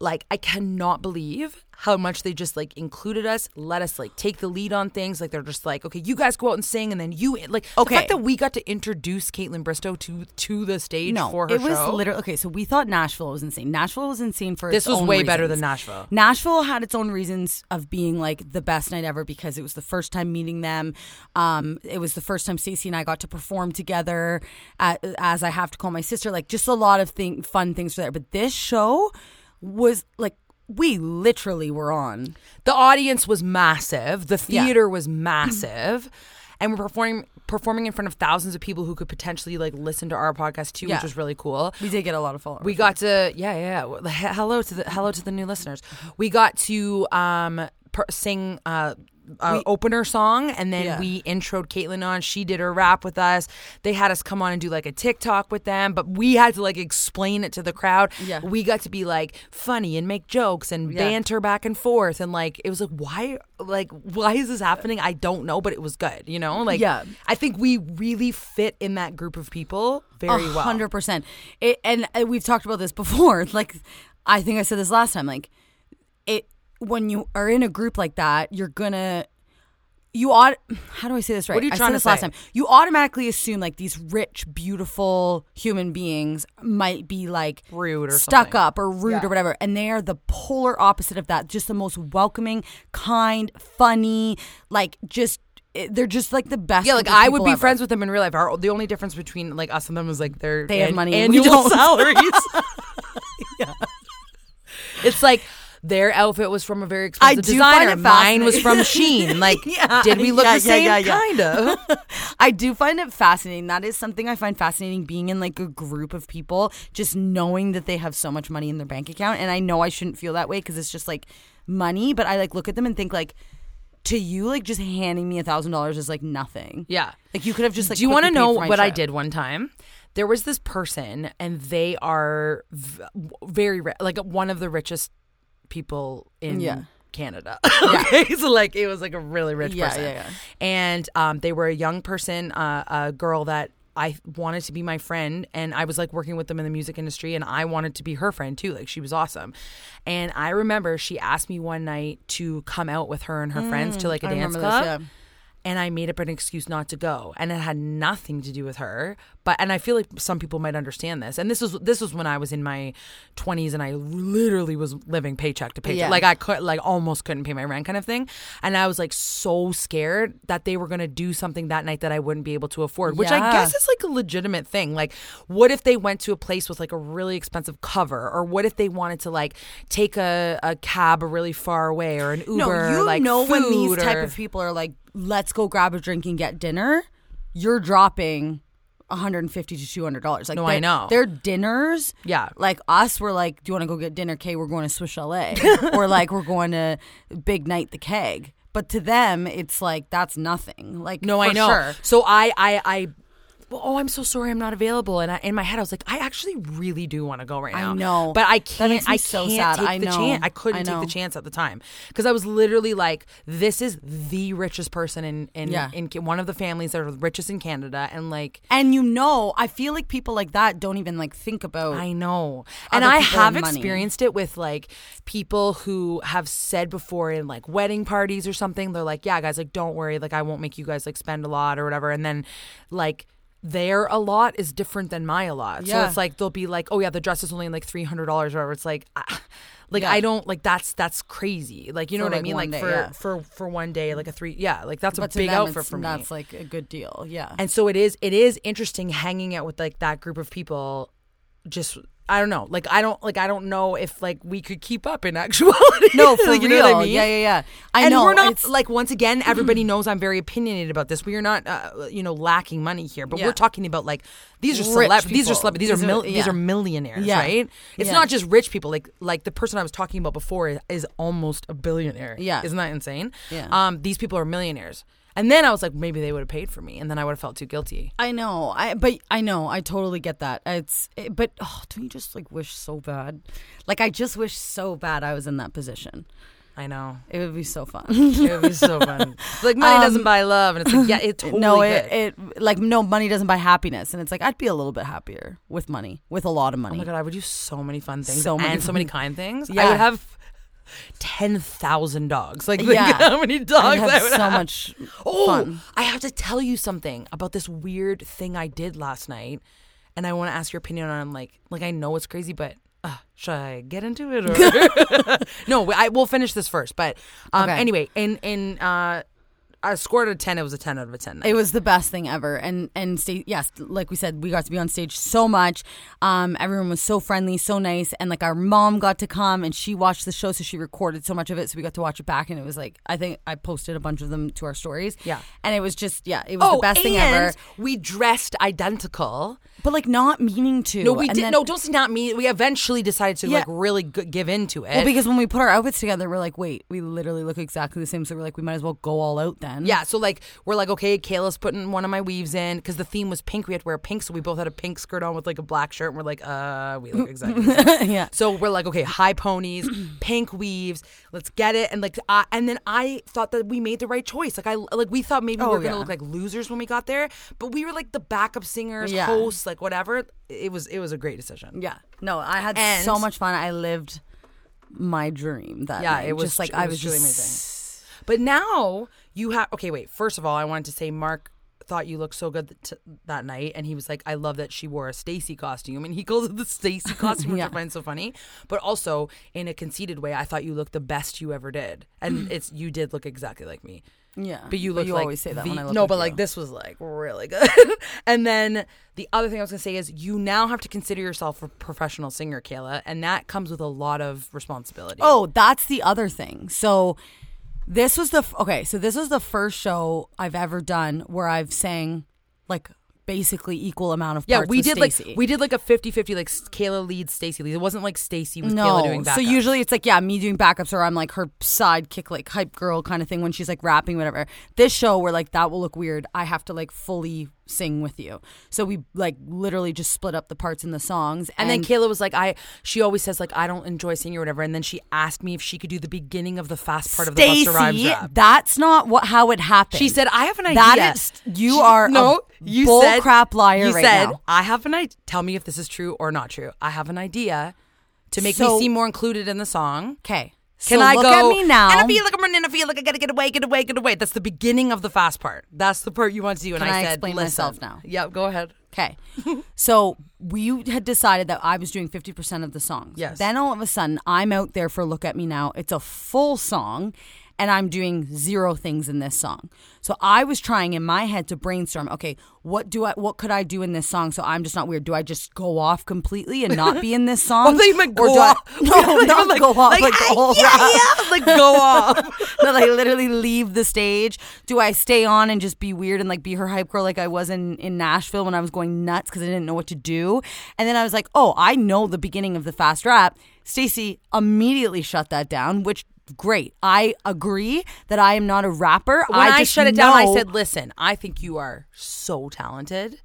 Like, I cannot believe how much they just like included us, let us like take the lead on things. Like they're just like, okay, you guys go out and sing, and then you like okay. the fact that we got to introduce Kaitlyn Bristowe to to the stage no, for her it was show. literally okay. So we thought Nashville was insane. Nashville was insane for This its was own way better than Nashville. Nashville had its own reasons of being like the best night ever because it was the first time meeting them. Um, it was the first time Stacey and I got to perform together at, as I have to call my sister. Like just a lot of thing, fun things for there. But this show was like we literally were on. the audience was massive. The Yeah. theater was massive. and we're performing performing in front of thousands of people who could potentially like listen to our podcast too, Yeah. which was really cool. We did get a lot of followers. We got to yeah yeah. Hello to the hello to the new listeners. We got to um per, sing uh. A opener song and then Yeah. we introed Kaitlyn on. She did her rap with us. They had us come on and do like a TikTok with them, but we had to like explain it to the crowd. Yeah. We got to be like funny and make jokes and Yeah. banter back and forth and like it was like why like why is this happening? I don't know, but it was good, you know? Like Yeah. I think we really fit in that group of people very A well. hundred percent. It and uh, we've talked about this before. Like, I think I said this last time. Like, it when you are in a group like that, you're gonna. You ought. How do I say this right? What are you trying to this last say? time. You automatically assume like these rich, beautiful human beings might be like Rude or stuck something. up or rude or whatever, and they are the polar opposite of that. Just the most welcoming, kind, funny, like just. Eh, they're just like the best. Yeah, like I would be ever. friends with them in real life. Our, the only difference between like us and them is like they're They have money and we annual don't. salaries. It's like their outfit was from a very expensive designer. Mine was from. Shein. Like, Yeah, did we look yeah, the same? yeah, yeah, Kind of. I do find it fascinating. That is something I find fascinating being in like a group of people, just knowing that they have so much money in their bank account. And I know I shouldn't feel that way because it's just like money, but I like look at them and think like, to you, like just handing me a thousand dollars is like nothing. Yeah. Like you could have just like. Do you want to know what I did one time? There was this person, and they are v- very ri- like one of the richest people in Yeah. Canada. okay, so like it was like a really rich Yeah, person, yeah, yeah. and um, they were a young person, uh, a girl that. I wanted to be my friend and I was like working with them in the music industry and I wanted to be her friend too. Like she was awesome. And I remember she asked me one night to come out with her and her friends to like a Mm, dance this, club yeah. and I made up an excuse not to go, and it had nothing to do with her. But and I feel like some people might understand this. And this was this was when I was in my twenties, and I literally was living paycheck to paycheck. Yeah. Like I could like almost couldn't pay my rent, kind of thing. And I was like so scared that they were gonna do something that night that I wouldn't be able to afford, which I guess is like a legitimate thing. Like, what if they went to a place with like a really expensive cover, or what if they wanted to like take a, a cab really far away, or an Uber? No, you like know when these food type of people are like, let's go grab a drink and get dinner. You're dropping 150 to 200 dollars. Like No, I their- know. their dinners. Yeah. like us, we're like, do you want to go get dinner? k we're going to Swiss Chalet, or like we're going to Big Night the Keg. But to them, it's like that's nothing. Like No, I know. Sure. So I, I, I. Oh, I'm so sorry. I'm not available. And I, in my head, I was like, I actually really do want to go right now. I know. but I can't. I so can't sad. take I the know. chance. I couldn't I take know. the chance at the time because I was literally like, this is the richest person in in, Yeah. in one of the families that are the richest in Canada, and like. And you know, I feel like people like that don't even like think about. I know. And I have and experienced it with like people who have said before in like wedding parties or something, they're like, yeah, guys, like, don't worry. Like, I won't make you guys like spend a lot or whatever. And then like, their a lot is different than my a lot. So Yeah. it's like they'll be like, "Oh yeah, the dress is only like three hundred dollars," or whatever. It's like, ah, like Yeah. I don't like that's that's crazy. Like you know For, what I mean? like day, for yeah. for for one day, like a three, yeah, like that's but a big them, outfit for me. That's like a good deal. Yeah. And so it is it is interesting hanging out with like that group of people just I don't know. Like I don't like I don't know if like we could keep up in actuality. no, for Like, you real. know what I mean? Yeah, yeah, yeah. I and know. we're not it's- like once again everybody knows I'm very opinionated about this. We are not uh, you know lacking money here, but Yeah. we're talking about like these are celeb these are celeb these, These are, mil- these are millionaires, Yeah. right? It's Yeah. not just rich people. Like like the person I was talking about before is, is almost a billionaire. Yeah. Isn't that insane? Yeah. Um these people are millionaires. And then I was like maybe they would have paid for me and then I would have felt too guilty. I know. I but I know. I totally get that. It's it, but oh, don't you just like wish so bad? Like I just wish so bad I was in that position. I know. It would be so fun. It would be so fun. Like money doesn't buy love, and it's like yeah, it totally Um, no, it, it like no money doesn't buy happiness, and it's like I'd be a little bit happier with money, with a lot of money. oh my god, I would do so many fun things So many and so many kind things. Yeah. I would have ten thousand dogs. Like Yeah. how many dogs I would so have. much Oh, fun. I have to tell you something about this weird thing I did last night, and I want to ask your opinion on. Like, like I know it's crazy, but. Uh, should I get into it? Or? no, I will finish this first. But um, Okay. anyway, in in uh, I scored a ten. It was a ten out of a ten. It was the best thing ever, and and stay, yes, like we said, we got to be on stage so much. Um, everyone was so friendly, so nice, and like our mom got to come and she watched the show, so she recorded so much of it, so we got to watch it back, and it was like I think I posted a bunch of them to our stories. Yeah. and it was just yeah, it was the best thing ever. Oh, We dressed identical. But like not meaning to. No, we did. then- no, don't say not me. We eventually decided to Yeah. like really g- give into it. Well, because when we put our outfits together, we're like, wait, we literally look exactly the same. So we're like, we might as well go all out then. Yeah, so like we're like, okay, Kayla's putting one of my weaves in because the theme was pink. We had to wear pink, so we both had a pink skirt on with like a black shirt. And we're like, uh, we look exactly. yeah. So we're like, okay, high ponies, pink weaves, let's get it. And like, I, and then I thought that we made the right choice. Like I, like we thought maybe we Oh, were gonna yeah. look like losers when we got there, but we were like the backup singers, Yeah. hosts, like whatever. It was, it was a great decision. Yeah. No, I had And- so much fun. I lived my dream that Yeah, night. it was just like I was was truly just But now you have okay. Wait. First of all, I wanted to say Mark thought you looked so good th- t- that night, and he was like, "I love that she wore a Stacy costume," and he calls it the Stacy costume, which Yeah. I find so funny. But also in a conceited way, I thought you looked the best you ever did, and it's you did look exactly like me. Yeah. But you look you like always say that the- when I look no, like but you. like this was like really good. and then the other thing I was gonna say is you now have to consider yourself a professional singer, Kayla, and that comes with a lot of responsibility. Oh, that's the other thing. So this was the f- okay. So this was the first show I've ever done where I've sang like basically equal amount of Yeah, parts we with did Stacey. like we did like a 50-50 like Kayla leads Stacy leads. It wasn't like Stacy with no. Kayla doing that. so usually it's like yeah, me doing backups or I'm like her sidekick, like hype girl kind of thing when she's like rapping, whatever. This show we're like that will look weird. I have to like fully sing with you. So we like literally just split up the parts in the songs, and then Kayla was like, I she always says like I don't enjoy singing or whatever. And then she asked me if she could do the beginning of the fast part of the Busta Rhymes rap. that's not what how it happened. She said, "I have an idea." That is, you She- are no. a you bull said crap liar You right said, now. "I have an idea." Tell me if this is true or not true. I have an idea to make So- me seem more included in the song. Okay, Can so I look go? at me now? And I feel like I'm running. I feel like I gotta get away, get away, get away. That's the beginning of the fast part. That's the part you want to do. And Can I said, explain Listen. myself now? Yep, go ahead. Okay. so we had decided that I was doing 50% of the songs. Yes. Then all of a sudden, I'm out there for Look at Me Now. It's a full song, and I'm doing zero things in this song. So I was trying in my head to brainstorm, okay, what do I what could I do in this song so I'm just not weird? Do I just go off completely and not be in this song? Oh, they meant go do I- off. no, not like- go off like, like, the ah, yeah, yeah, like go off. that I literally leave the stage? Do I stay on and just be weird and like be her hype girl like I was in in Nashville when I was going nuts because I didn't know what to do? And then I was like, oh, I know the beginning of the fast rap. Stacy immediately shut that down, which great. I agree that I am not a rapper. When I, just shut it down, I said, "Listen, I think you are so talented.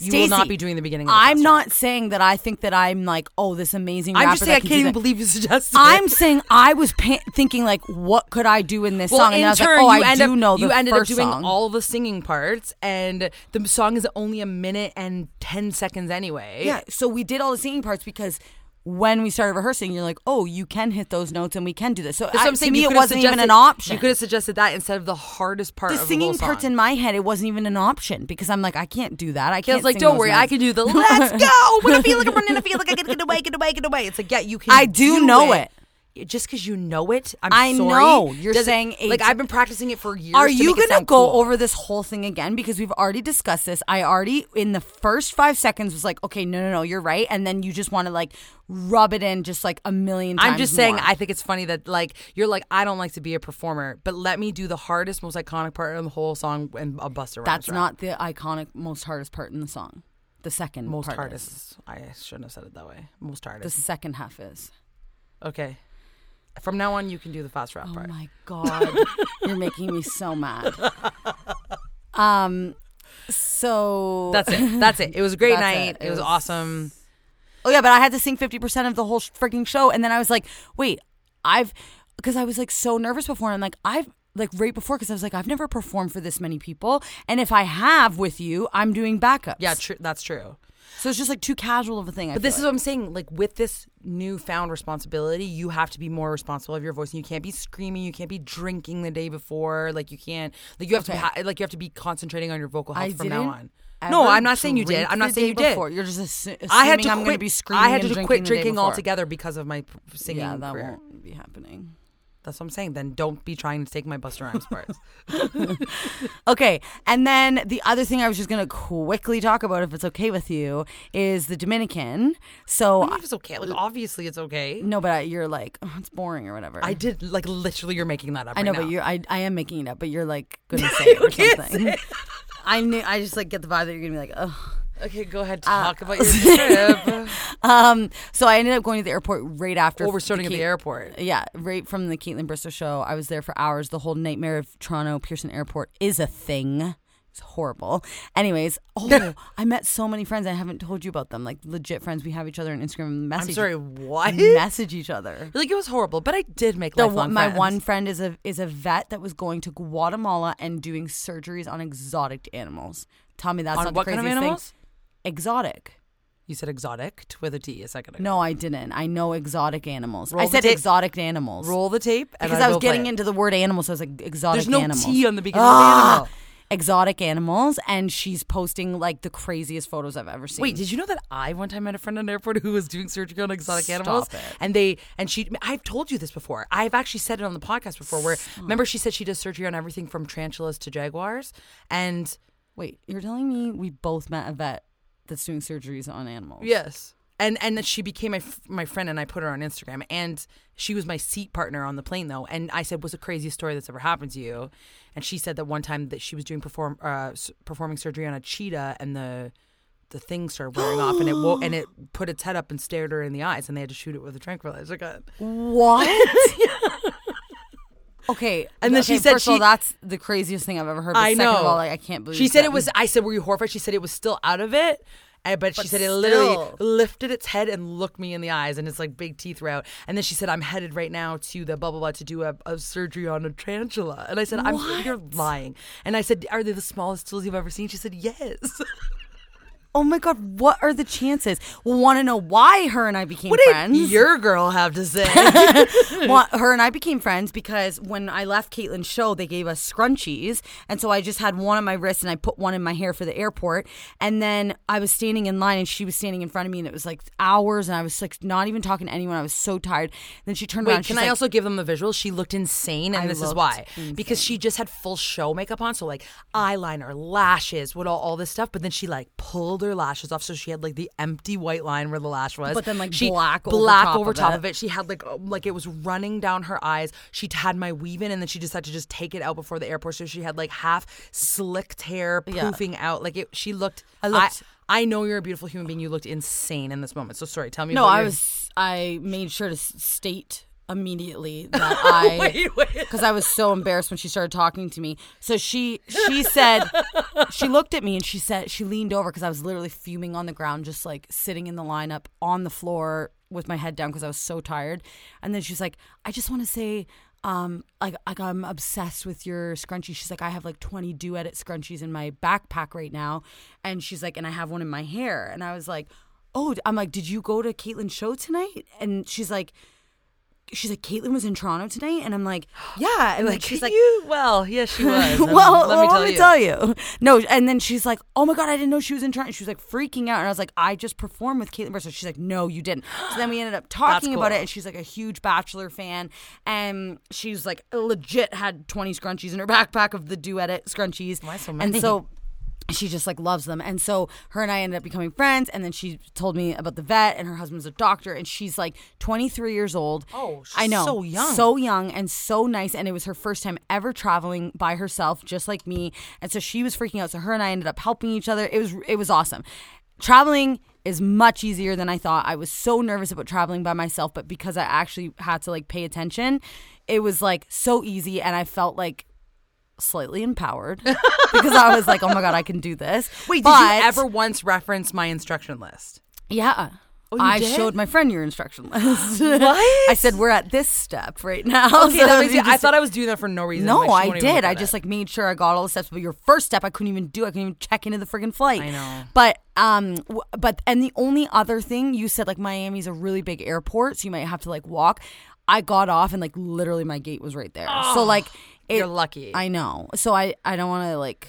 You will not be doing the beginning." Of the. I'm not saying that I think that I'm like, oh, this amazing. I'm just saying I can't even that. believe you suggested. This. I'm it. saying I was pa- thinking like, what could I do in this Well, song? And in I was turn, like, oh, you I end do up, know the you ended up doing song. all the singing parts, and the song is only a minute and ten seconds anyway. Yeah, so we did all the singing parts because when we started rehearsing, you're like, oh, you can hit those notes and we can do this. So I, I'm to saying. me, it wasn't even an option. You could have suggested that instead of the hardest part the of the singing parts in my head, it wasn't even an option because I'm like, I can't do that. I can't. like, sing don't those worry, I can do the let's go. When I feel like I'm running, I feel like I gotta get away, get away, get away. It's like, yeah, you can. I do know it. Just because you know it, I'm I sorry. know. You're saying like I've been practicing it for years. Are to you gonna go cool. over this whole thing again? Because we've already discussed this. I already in the first five seconds was like, okay, no, no, no, you're right, and then you just want to like rub it in just like a million times. I'm just saying, more. I think it's funny that like you're like, I don't like to be a performer, but let me do the hardest, most iconic part of the whole song and a Busta that's not the iconic, most hardest part in the song. The second most hardest. Is. I shouldn't have said it that way. Most hardest. The second half is. okay. From now on, you can do the fast rap Oh part. my god, you're making me so mad. Um, so That's it. That's it. It was a great That's night. it. It, was, was- awesome. Oh yeah, but I had to sing fifty percent of the whole freaking show, and then I was like, wait, I've because I was like so nervous before. And I'm like, I've like right before because I was like, I've never performed for this many people, and if I have with you, I'm doing backups. Yeah, tr- that's true. So it's just like too casual of a thing. I But this feel is what I'm saying. Like with this newfound responsibility, you have to be more responsible of your voice, and you can't be screaming. You can't be drinking the day before. Like you can't. Like you have to. Be, Okay. ha- like you have to be concentrating on your vocal health I from now on. No, I'm not saying you did. I'm not saying you did. before. You're just assu- I had to I'm quit. going to be screaming. I had and to drinking quit drinking altogether because of my singing Yeah, that career. won't be happening. That's what I'm saying. Then don't be trying to take my Busta Rhymes parts. Okay, and then the other thing I was just gonna quickly talk about, if it's okay with you, is the Dominican. So I mean, if it's okay. Like obviously it's okay. no, but you're like, oh, it's boring or whatever. I did like literally. You're making that up. I know, right but you're I, I am making it up, but you're like gonna say it or something. I knew I just like get the vibe that you're gonna be like, oh. Okay, go ahead. Uh, Talk about your trip. Um, so I ended up going to the airport right after. oh, we're starting at Kate- the airport. Yeah, right from the Kaitlyn Bristowe show. I was there for hours. The whole nightmare of Toronto Pearson Airport is a thing. It's horrible. Anyways, oh, I met so many friends. I haven't told you about them. Like legit friends. We have each other on Instagram. and Message. I'm sorry. What? Message each other. Like it was horrible, but I did make The, one- my friends. one friend is a is a vet that was going to Guatemala and doing surgeries on exotic animals. Tell me that's On not what the kind of animals? thing. Exotic. You said exotic t- with a T a second ago. No, I didn't. I know exotic animals. Roll I the said tape. exotic animals. Roll the tape. And because I was will play getting it. into the word animal, so I was like exotic There's no animals. T on the beginning Ah, of the animal. Exotic animals, and she's posting like the craziest photos I've ever seen. Wait, did you know that I one time met a friend at an airport who was doing surgery on exotic Stop animals? it. And they and she I've told you this before. I've actually said it on the podcast before where remember she said she does surgery on everything from tarantulas to jaguars and Wait, you're telling me we both met a vet that's doing surgeries on animals? Yes. And and then she became my f- my friend, and I put her on Instagram. And she was my seat partner on the plane, though. And I said, "What's the craziest story that's ever happened to you?" And she said that one time that she was doing perform uh, s- performing surgery on a cheetah, and the the thing started wearing off, and it wo- and it put its head up and stared her in the eyes, and they had to shoot it with a tranquilizer gun. What? Okay, And then okay, she said first of all, that's the craziest thing I've ever heard. But I second know. of all, like, I can't believe She said that. it was. I said, "Were you horrified?" She said it was still out of it. uh, But she But said it literally lifted its head and looked me in the eyes, and it's like big teeth were out. And then she said, "I'm headed right now to the blah blah blah to do a, a surgery on a tarantula." And I said, "I'm you're lying." And I said, "Are they the smallest tools you've ever seen?" She said, "Yes." Oh my god, what are the chances? We'll want to know why her and I became what did friends. your girl have to say? well, her and I became friends because when I left Kaitlyn's show, they gave us scrunchies. And so I just had one on my wrist and I put one in my hair for the airport. And then I was standing in line and she was standing in front of me and it was like hours and I was like not even talking to anyone. I was so tired. then she turned around. Wait, she's can I like, also give them the visual? She looked insane, and I this is why. Because she just had full show makeup on, so like eyeliner, lashes, what all, all this stuff. But then she like pulled her lashes off, so she had like the empty white line where the lash was. But then, like, she, black over black top over of top it. of it. She had like um, like it was running down her eyes. She had my weave in, and then she decided to just take it out before the airport. So she had like half slicked hair Yeah. poofing out. Like it, she looked. I looked- I, I know you're a beautiful human being. You looked insane in this moment. So sorry. Tell me. No, I was. I made sure to state immediately that I because I was so embarrassed when she started talking to me. So she she said she looked at me and she said she leaned over because I was literally fuming on the ground, just like sitting in the lineup on the floor with my head down because I was so tired. And then she's like, "I just want to say." Um, like, like I'm obsessed with your scrunchie. She's like, I have like 20 do edit scrunchies in my backpack right now, and she's like, and I have one in my hair. And I was like, oh, I'm like, did you go to Kaitlyn's show tonight? And she's like, she's like, Kaitlyn was in Toronto tonight, and I'm like, yeah. And like, she's like, you, well, yeah, she was. Well, let me tell you. tell you. No, and then she's like, oh my god, I didn't know she was in Toronto. She was like freaking out, and I was like, I just performed with Kaitlyn Bristowe. She's like, no, you didn't. So then we ended up talking That's about it, and she's like a huge Bachelor fan, and she's like legit had 20 scrunchies in her backpack of the do edit scrunchies. Why so And so she just like loves them. And so her and i ended up becoming friends and then she told me about the vet and her husband's a doctor and she's like 23 years old. Oh, she's i know. so young. so young and so nice and it was her first time ever traveling by herself just like me. And so she was freaking out. So her and i ended up helping each other. It was it was awesome. Traveling is much easier than i thought. I was so nervous about traveling by myself but because i actually had to like pay attention it was like so easy and i felt like slightly empowered because I was like, oh my god, I can do this. Wait, did But- you ever once reference my instruction list? Yeah. you I did? showed my friend your instruction list. What? I said we're at this step right now. Okay, So that makes you I thought I was doing that for no reason. No, Like, I won't even look did. I just it. like made sure I got all the steps. But your first step, I couldn't even do. I couldn't even check into the friggin' flight. I know. But um, w- but and the only other thing you said like Miami's a really big airport, so you might have to like walk. I got off and like literally my gate was right there. so like, it, You're lucky. I know. So I I don't want to like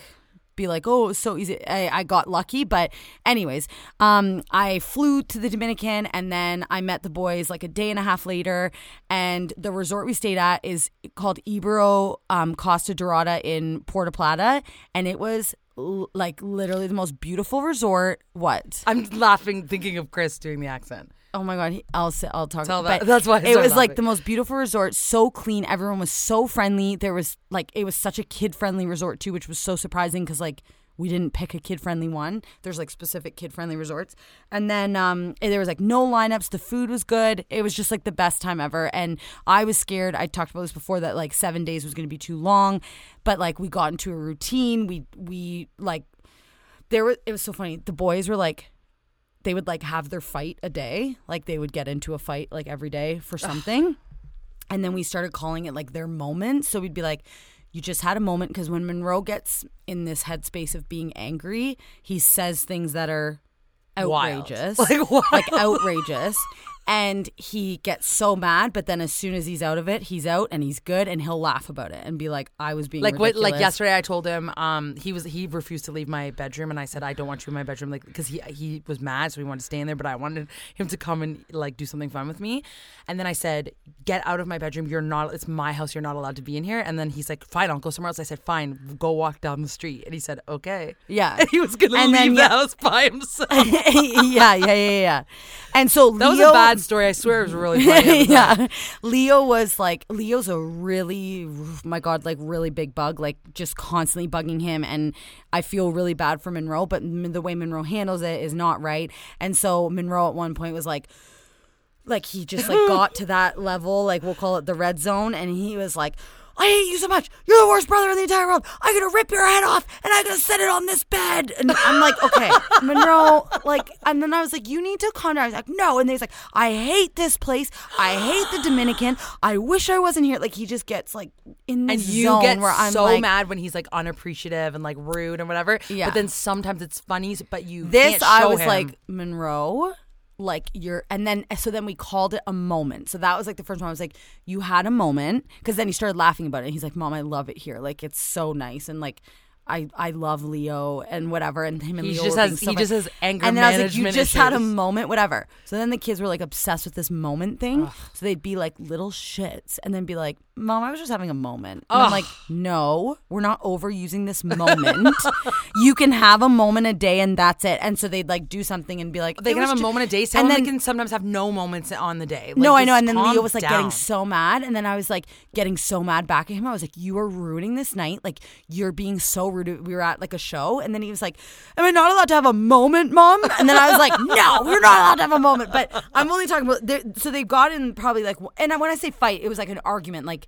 be like, oh, so easy. I, I got lucky. But, anyways, um, I flew to the Dominican and then I met the boys like a day and a half later. And the resort we stayed at is called Ibero um, Costa Dorada in Puerto Plata. And it was l- like literally the most beautiful resort. What? I'm laughing thinking of Chris doing the accent. Oh my god, he, I'll say, I'll talk. Tell but that- that's why it was like the most beautiful resort, so clean. Everyone was so friendly. There was like it was such a kid friendly resort too, which was so surprising because like we didn't pick a kid friendly one. There's like specific kid friendly resorts, and then um there was like no lineups. The food was good. It was just like the best time ever. And I was scared. I talked about this before that like seven days was going to be too long, but like we got into a routine. We we like there was it was so funny. The boys were like they would like have their fight a day. Like they would get into a fight like every day for something. and then we started calling it like their moment. So we'd be like, you just had a moment. Because when Monroe gets in this headspace of being angry, he says things that are Wild. outrageous. Like wild. Like outrageous. And he gets so mad, but then as soon as he's out of it, he's out and he's good and he'll laugh about it and be like, I was being like what like yesterday I told him um he was he refused to leave my bedroom and I said I don't want you in my bedroom like because he he was mad so he wanted to stay in there but I wanted him to come and like do something fun with me. And then I said get out of my bedroom. You're not it's my house. You're not allowed to be in here. And then he's like fine I'll go somewhere else. I said fine go walk down the street. And he said okay. Yeah. and he was gonna And leave then, the yeah- house by himself. Yeah, yeah, yeah, yeah. And so that was Leo, a bad story I swear it was really funny. Yeah. Leo was like Leo's a really my god like really big bug like just constantly bugging him and I feel really bad for Monroe but the way Monroe handles it is not right. And so Monroe at one point was like like he just like got to that level like we'll call it the red zone and he was like I hate you so much. You're the worst brother in the entire world. I'm gonna rip your head off and I'm gonna set it on this bed. And I'm like, okay, Monroe, like, and then I was like, you need to calm down. I was like, no. And he's like, I hate this place. I hate the Dominican. I wish I wasn't here. Like, he just gets like in and you zone get where I'm so like, mad when he's like unappreciative and like rude and whatever. Yeah. But then sometimes it's funny, but you this I was him. like Monroe like you're and then so then we called it a moment. So that was like the first one I was like you had a moment because then he started laughing about it. He's like mom I love it here. Like it's so nice. And like I I love Leo and whatever and him and He Leo just has- so he much- just has anger and then I was like you just had a moment whatever so then the kids were like obsessed with this moment thing so they'd be like little shits and then be like mom I was just having a moment and I'm like no we're not overusing this moment you can have a moment a day and that's it and so they'd like do something and be like they can have a ju-" moment a day. And then them can sometimes have no moments on the day. Like, no, I know. And then Leo was like getting so mad, and then I was like getting so mad back at him. I was like, "You are ruining this night. Like you're being so rude." We were at like a show, and then he was like, "Am I not allowed to have a moment, mom?" And then I was like, "No, we're not allowed to have a moment." But I'm only talking about. So they got in probably like, and when I say fight, it was like an argument, like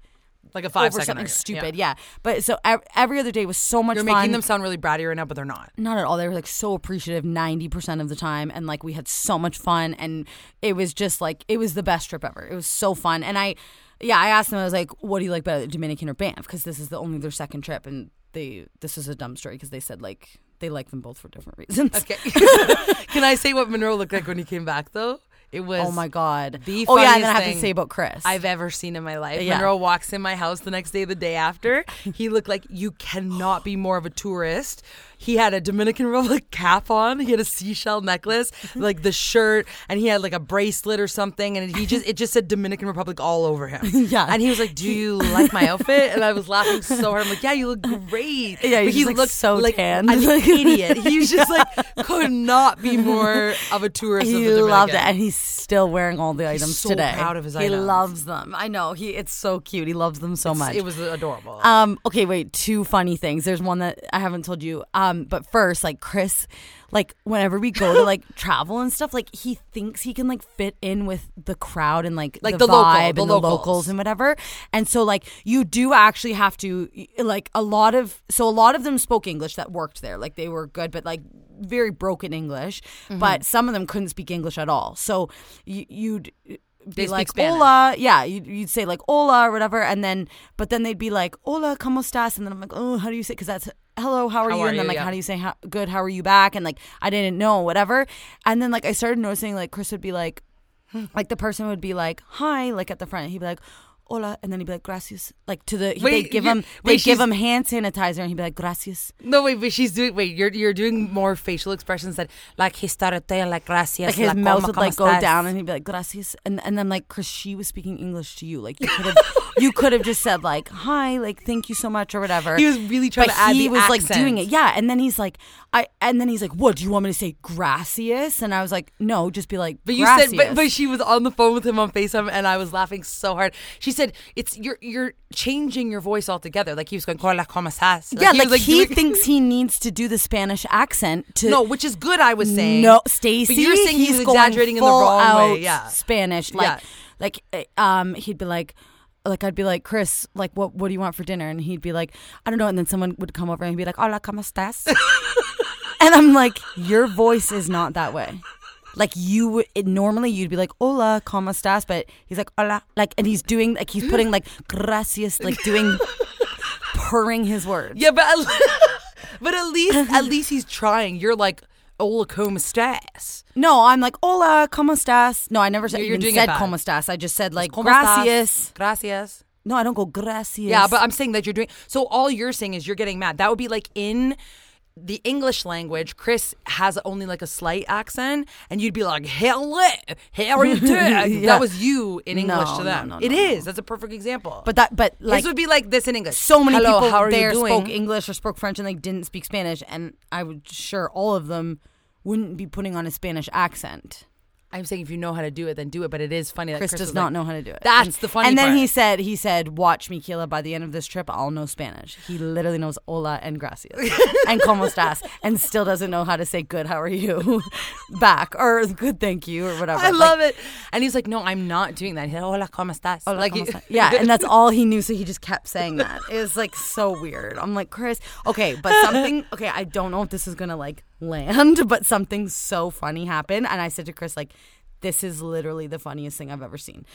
like a five over second something argument. stupid. Yeah. But so ev- every other day was so much You're fun. making them sound really bratty right now, but they're not. not at all. They were like so appreciative 90% of the time. And like we had so much fun. And it was just like, it was the best trip ever. It was so fun. And I, yeah, I asked them, I was like, what do you like better, Dominican or Banff? Because this is the only their second trip. And they, this is a dumb story because they said like, they like them both for different reasons. Okay. Can I say what Monroe looked like when he came back though? It was Oh my God. the oh, yeah. And then I have to say about Chris. I've ever seen in my life. Yeah. Monroe walks in my house the next day, the day after. He looked like you cannot be more of a tourist. He had a Dominican Republic cap on. He had a seashell necklace, like the shirt, and he had like a bracelet or something. And he just it just said Dominican Republic all over him. Yeah. And he was like, "Do you like my outfit?" And I was laughing so hard. I'm like, "Yeah, you look great." Yeah, but he looked so like tanned. an idiot. He was just like could not be more of a tourist. of he the loved it, and he's still wearing all the items so today. proud of his he items. loves them. I know. He it's so cute. He loves them so much. It was adorable. Um, okay, wait, two funny things. There's one that I haven't told you. Um, but first, like Chris, like whenever we go to like travel and stuff, like he thinks he can like fit in with the crowd and like Like the, the local- vibe the and the locals. locals and whatever. And so like you do actually have to like a lot of so a lot of them spoke English that worked there. Like they were good, but like very broken English. Mm-hmm. But some of them couldn't speak English at all. So you, you'd be They like hola yeah you'd, you'd say like hola or whatever and then but then they'd be like hola como estás and then i'm like oh how do you say because that's hello how are How you are and then you? like Yeah. how do you say how, good how are you back and like i didn't know whatever and then like i started noticing like chris would be like like the person would be like hi like at the front he'd be like hola, and then he'd be like, gracias. Like to the, Wait, they give him, they give him hand sanitizer, and he'd be like, gracias. No, wait, but she's doing. Wait, you're you're doing more facial expressions that like he started there like gracias. Like his la mouth would like go estás?" down, and he'd be like, gracias. And and then like, cause she was speaking English to you. Like you could have, you could have just said like, hi, like thank you so much or whatever. He was really trying but to add he was like doing it, yeah. And then he's like, I, and then he's like, what do you want me to say, gracias? And I was like, no, just be like, But you gracias. said, but, but she was on the phone with him on Facetime, and I was laughing so hard. She said, "It's you're you're changing your voice altogether." Like he was going, "Hola, cómo estás?" yeah, he like, was, he doing- thinks he needs to do the Spanish accent to no, which is good. I was saying No, Stacy. But you're saying he he's going exaggerating in the wrong out way. Yeah, Spanish. Like, Yeah. like, uh, um, he'd be like, like I'd be like, Chris, like, what, what do you want for dinner? And he'd be like, I don't know. And then someone would come over and he'd be like, Hola, cómo estás? and I'm like, your voice is not that way. Like you would it, normally you'd be like hola cómo estás, but he's like hola, like, and he's doing like he's putting like gracias, like doing purring his words. yeah, but at, but at least at least he's trying. You're like, "Hola, cómo estás?" No, I'm like hola cómo estás. No, I never said, You're- you're even doing it said bad. cómo estás. I just said like gracias. Gracias. No, I don't go gracias. Yeah, but I'm saying that you're doing. So all you're saying is you're getting mad. That would be like in the English language. Chris has only like a slight accent, and you'd be like, "Hello, how are you doing?" That was you in English No, to them. no, It no, is. That's a perfect example. but that but like this would be like this in English. so many Hello, people how are there you doing? spoke English or spoke French and they didn't speak Spanish, and I would sure all of them wouldn't be putting on a Spanish accent. I'm saying if you know how to do it, then do it. But it is funny that Chris, Chris, does not like, know how to do it. That's and, the funny And then part. he said, he said, "Watch me, Kayla. By the end of this trip, I'll know Spanish." He literally knows "Hola" and "Gracias" and "Cómo estás," and still doesn't know how to say "Good, how are you?" back or "Good, thank you" or whatever. I Like, love it. And he's like, "No, I'm not doing that." He said, "Hola, cómo estás?" Hola, like, ¿cómo estás? yeah, and that's all he knew, so he just kept saying that. It was like so weird. I'm like, Chris, okay, but something, okay, I don't know if this is gonna like land, but something so funny happened, and I said to Chris, like, this is literally the funniest thing I've ever seen.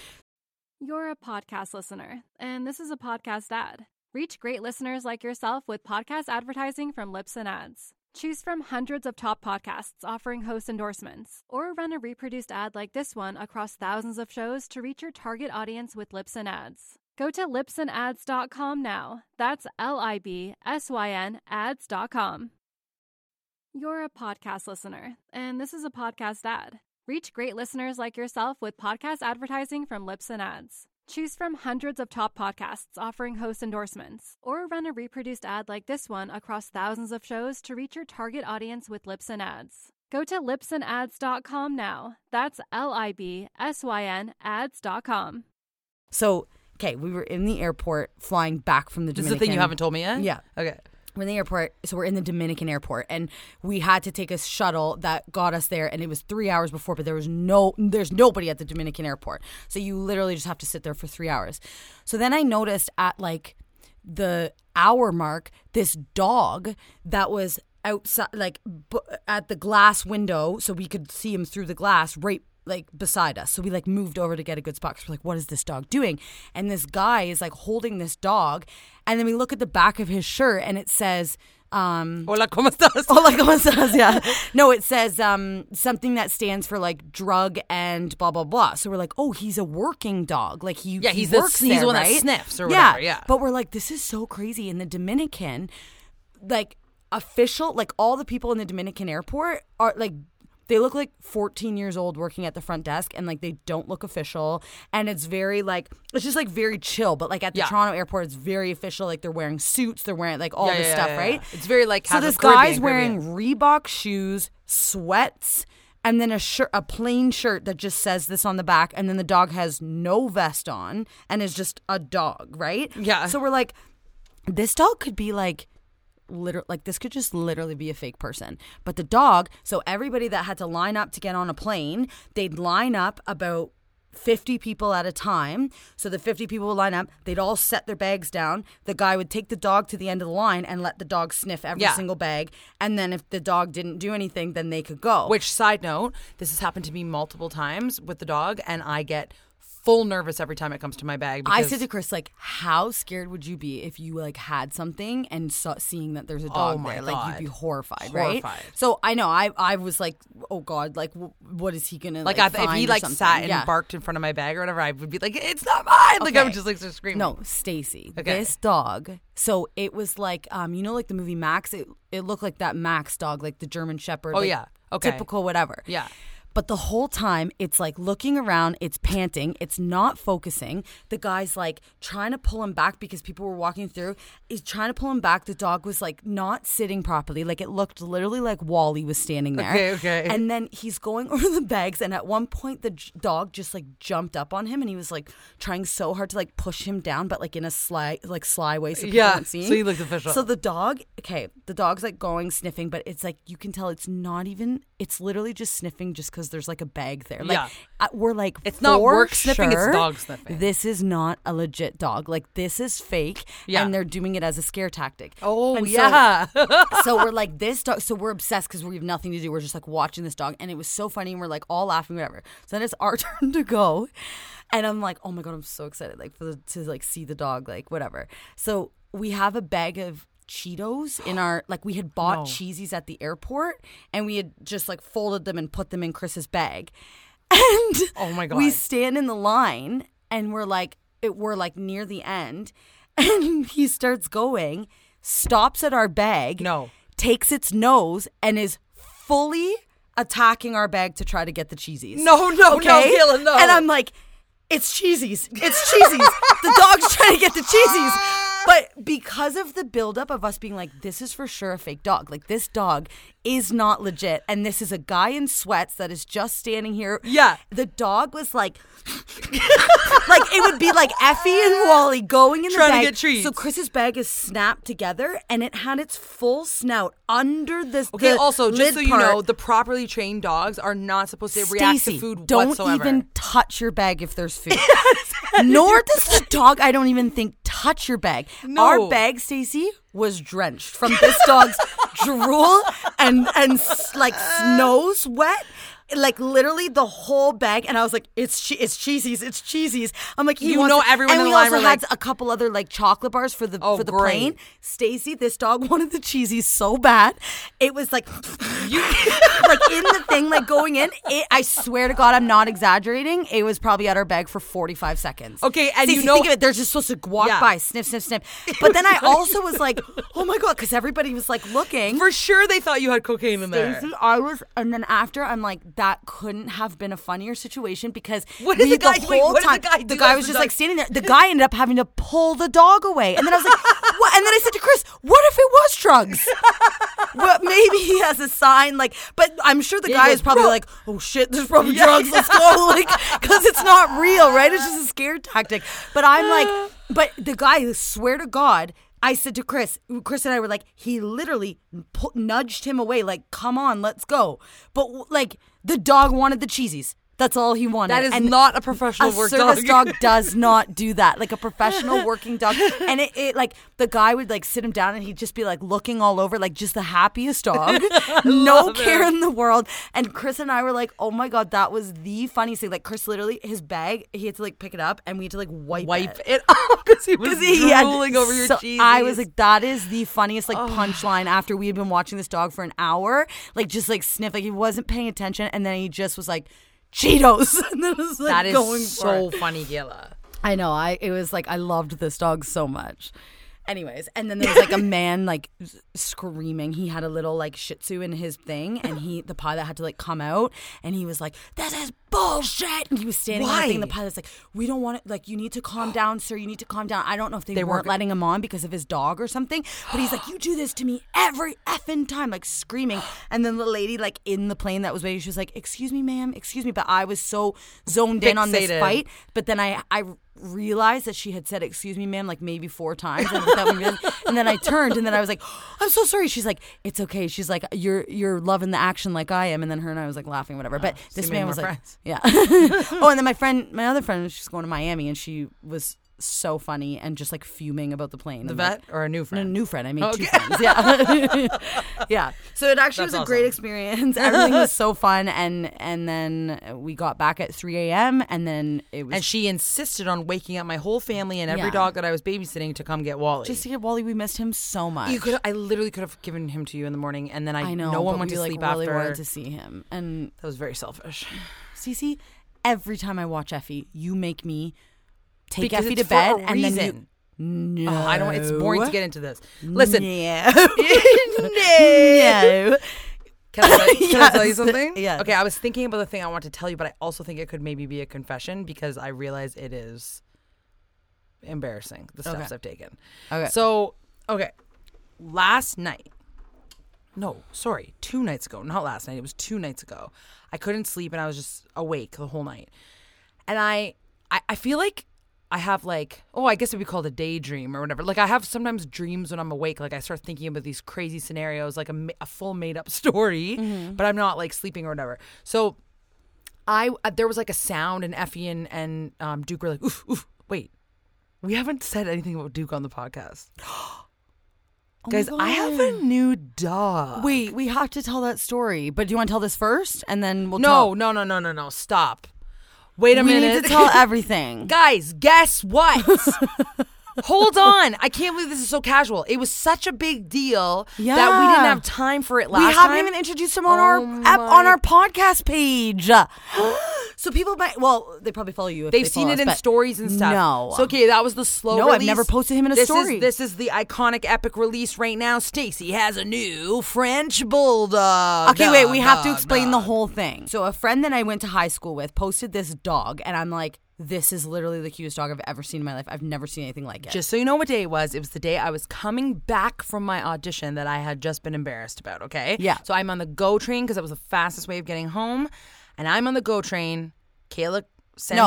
You're a podcast listener, and this is a podcast ad. Reach great listeners like yourself with podcast advertising from Libsyn Ads. Choose from hundreds of top podcasts offering host endorsements, or run a reproduced ad like this one across thousands of shows to reach your target audience with Libsyn Ads. Go to libsynads.com now. That's L I B S Y N ads.com. You're a podcast listener, and this is a podcast ad. Reach great listeners like yourself with podcast advertising from Libsyn Ads. Choose from hundreds of top podcasts offering host endorsements, or run a reproduced ad like this one across thousands of shows to reach your target audience with Libsyn Ads. Go to libsynads.com now. That's L I B S Y N ads.com. So, okay, we were in the airport flying back from the This is the thing you haven't told me yet. Yeah. Okay. We're in the airport, so we're in the Dominican airport, and we had to take a shuttle that got us there, and it was three hours before, but there was no, there's nobody at the Dominican airport, so you literally just have to sit there for three hours. So then I noticed at like the hour mark, this dog that was outside, like at the glass window, so we could see him through the glass, right like beside us. So we like moved over to get a good spot because we're like, what is this dog doing? And this guy is like holding this dog, and then we look at the back of his shirt and it says, um, Hola, cómo estás? Hola, ¿cómo estás? Yeah. No, it says um, something that stands for like drug and blah blah blah. So we're like, oh, he's a working dog. Like he Yeah, he he's the- works he's there, the one that sniffs or yeah. whatever, yeah. But we're like, this is so crazy. In the Dominican, like official, like all the people in the Dominican airport are like. They look like 14 years old working at the front desk and like they don't look official. And it's very like, it's just like very chill. But like at the Yeah. Toronto airport, it's very official. Like they're wearing suits, they're wearing like all Yeah, this yeah, stuff, right? yeah. It's very like so this Caribbean, guy's wearing Caribbean. Reebok shoes, sweats, and then a shirt, a plain shirt that just says this on the back, and then the dog has no vest on and is just a dog, right? Yeah. So we're like, this dog could be like. Literally, like this could just literally be a fake person. But the dog, so everybody that had to line up to get on a plane, they'd line up about 50 people at a time. So the 50 people would line up, they'd all set their bags down. The guy would take the dog to the end of the line and let the dog sniff every Yeah. single bag. And then if the dog didn't do anything, then they could go. Which side note, this has happened to me multiple times with the dog, and I get full nervous every time it comes to my bag. I said to Chris, like, how scared would you be if you like had something and saw, seeing that there's a dog Oh my there? Like, you'd be horrified, right? So I know I I was like, oh god, like, w- what is he gonna like, like? if, if he like something? sat and Yeah. barked in front of my bag or whatever, I would be like, "It's not mine!" Like I would just like start screaming. No, Stacy. Okay. This dog. So it was like, um, you know, like the movie Max. It it looked like that Max dog, like the German Shepherd. Oh, like, yeah. Okay. Typical whatever. Yeah. But the whole time, it's like looking around, it's panting, it's not focusing. The guy's like trying to pull him back because people were walking through. He's trying to pull him back. The dog was like not sitting properly. Like it looked literally like Wally was standing there. Okay, okay. And then he's going over the bags, and at one point, the j- dog just like jumped up on him, and he was like trying so hard to like push him down, but like in a sly, like sly way, so people Yeah, so he looked official. So the dog, okay, the dog's like going sniffing, but it's like you can tell it's not even. It's literally just sniffing just because there's like a bag there. Like Yeah. we're like It's not work sniffing, it's dog sniffing. This is not a legit dog. Like this is fake, Yeah. and they're doing it as a scare tactic. Oh And so- yeah. so we're like this dog so we're obsessed because we have nothing to do we're just like watching this dog and it was so funny and we're like all laughing whatever so then it's our turn to go and i'm like oh my god i'm so excited like for the, to like see the dog like whatever so we have a bag of Cheetos in our like we had bought No. cheesies at the airport and we had just like folded them and put them in Chris's bag. And Oh my god. we stand in the line and we're like it we're like near the end and he starts going, stops at our bag, No. takes its nose and is fully attacking our bag to try to get the cheesies. No, no, no, okay? Kayla, no. And I'm like, it's cheesies. It's cheesies. the dog's trying to get the cheesies. But because of the buildup of us being like, this is for sure a fake dog. Like this dog is not legit. And this is a guy in sweats that is just standing here. Yeah. The dog was like like it would be like Effie and Wally going in the Trying to bag. get treats. So Chris's bag is snapped together and it had its full snout under this. Okay. the also, just so you part. know, the properly trained dogs are not supposed to react to Stacey, food don't whatsoever. even touch your bag if there's food. Nor does the dog. I don't even think touch your bag. No. Our bag, Stacey, was drenched from this dog's drool and and like snow sweat. Like literally the whole bag, and I was like, "It's che- it's cheesies, it's cheesies." I'm like, You know it. everyone and in we line also were had like- a couple other like chocolate bars for the Oh, for the great. plane. Stacy, this dog wanted the cheesies so bad, it was like, you, like in the thing, like going in. It, I swear to God, I'm not exaggerating. It was probably at our bag for 45 seconds. Okay, and you Stacey, know- think of it. They're just supposed to walk Yeah. by, sniff, sniff, sniff. But then I also was like, oh my God, because everybody was like looking. For sure, they thought you had cocaine in there. Stacey, I was, and then after, I'm like, that couldn't have been a funnier situation because What we- the guy- the wait, whole what did the time, guy the guy was just like standing there. The guy ended up having to pull the dog away, and then I was like, what? And then I said to Chris, what if it was drugs? well, maybe he has a sign, like, but I'm sure the Yeah, guy is probably "Bro." like, oh shit, there's probably drugs. Let's go, like, because it's not real, right? It's just a scare tactic. But I'm like, but the guy, swear to God. I said to Chris, Chris and I were like, he literally pu- nudged him away, like, come on, let's go. But like, the dog wanted the cheesies. That's all he wanted. That is And not a professional a work service dog. dog does not do that. Like a professional working dog. And it, it like the guy would like sit him down and he'd just be like looking all over, like just the happiest dog. no care it. in the world. And Chris and I were like, oh my God, that was the funniest thing. Like Chris literally his bag, he had to like pick it up and we had to like wipe, Wipe it. it off because he was he had- drooling over your so cheese. I was like, that is the funniest like punchline after we had been watching this dog for an hour, like just like sniff, like he wasn't paying attention, and then he just was like, Cheetos, and then it was like that is going so funny, Gila. I know. I it was like I loved this dog so much. Anyways, and then there was like a man like screaming. He had a little like Shih Tzu in his thing, and he the pilot had to like come out, and he was like, "This is bullshit." And he was standing on the thing. The pilot's like, "We don't want it. Like, you need to calm down, sir. You need to calm down." I don't know if they, They weren't weren't- letting him on because of his dog or something, but he's like, "You do this to me every effing time," like screaming. And then the lady like in the plane that was waiting, she was like, "Excuse me, ma'am, excuse me," but I was so zoned in on this fight but then I I realized that she had said "excuse me, ma'am" like maybe four times, and, and then I turned, and then I was like, "I'm so sorry." She's like, "It's okay." She's like, "You're you're loving the action like I am," and then her and I was like laughing, whatever. But this man was like, friends. "Yeah." oh, and then my friend, my other friend, she's going to Miami, and she was so funny and just like fuming about the plane. The and, like, vet or a new no, friend? new friend. I made two friends. Yeah, yeah. So it actually That's was a great experience. Everything was so fun, and and then we got back at 3 a.m. and then it was And she insisted on waking up my whole family and every Yeah. dog that I was babysitting to come get Wally. just to get Wally. We missed him so much. you could, I literally could have given him to you in the morning, and then I, I know. no one went we, to like, sleep really after. wanted to see him, and that was very selfish. Cece, every time I watch Effie, you make me take Because Effie to bed, and then you. reason. No, Oh, I don't. It's boring to get into this. Listen, Yeah. no. no. Can I, tell you, I tell you something? Yeah. Okay, I was thinking about the thing I want to tell you, but I also think it could maybe be a confession because I realize it is embarrassing the steps Okay. I've taken. Okay. So, okay, last night. No, sorry, two nights ago. Not last night. It was two nights ago. I couldn't sleep and I was just awake the whole night. And I, I, I feel like I have like, oh, I guess it'd be called a daydream or whatever. Like I have sometimes dreams when I'm awake. Like I start thinking about these crazy scenarios, like a, a full made up story, but I'm not like sleeping or whatever. So I uh, there was like a sound and Effie and, and um, Duke were like, oof, oof, wait. We haven't said anything about Duke on the podcast. Guys, I have a new dog. Wait, we have to tell that story. But do you want to tell this first, and then we'll no, tell- no, no, no, no, no. Stop. Wait a we minute. need to tell everything. Guys, guess what? Hold on. I can't believe this is so casual. It was such a big deal that we didn't have time for it we haven't time. even introduced him on Oh our app, on our podcast page. so people might well, they probably follow you. If They've they seen it us, in stories and stuff. No, So okay, that was the slow. No, I've never posted him in a this story. Is, this is the iconic epic release right now. Stacy has a new French bulldog. Okay, wait, Dog, we have to dog, explain the whole thing. So, a friend that I went to high school with posted this dog, and I'm like, this is literally the cutest dog I've ever seen in my life. I've never seen anything like it. Just so you know what day it was, it was the day I was coming back from my audition that I had just been embarrassed about, okay? Yeah. So I'm on the GO train because that was the fastest way of getting home. And I'm on the GO train. Kayla sends.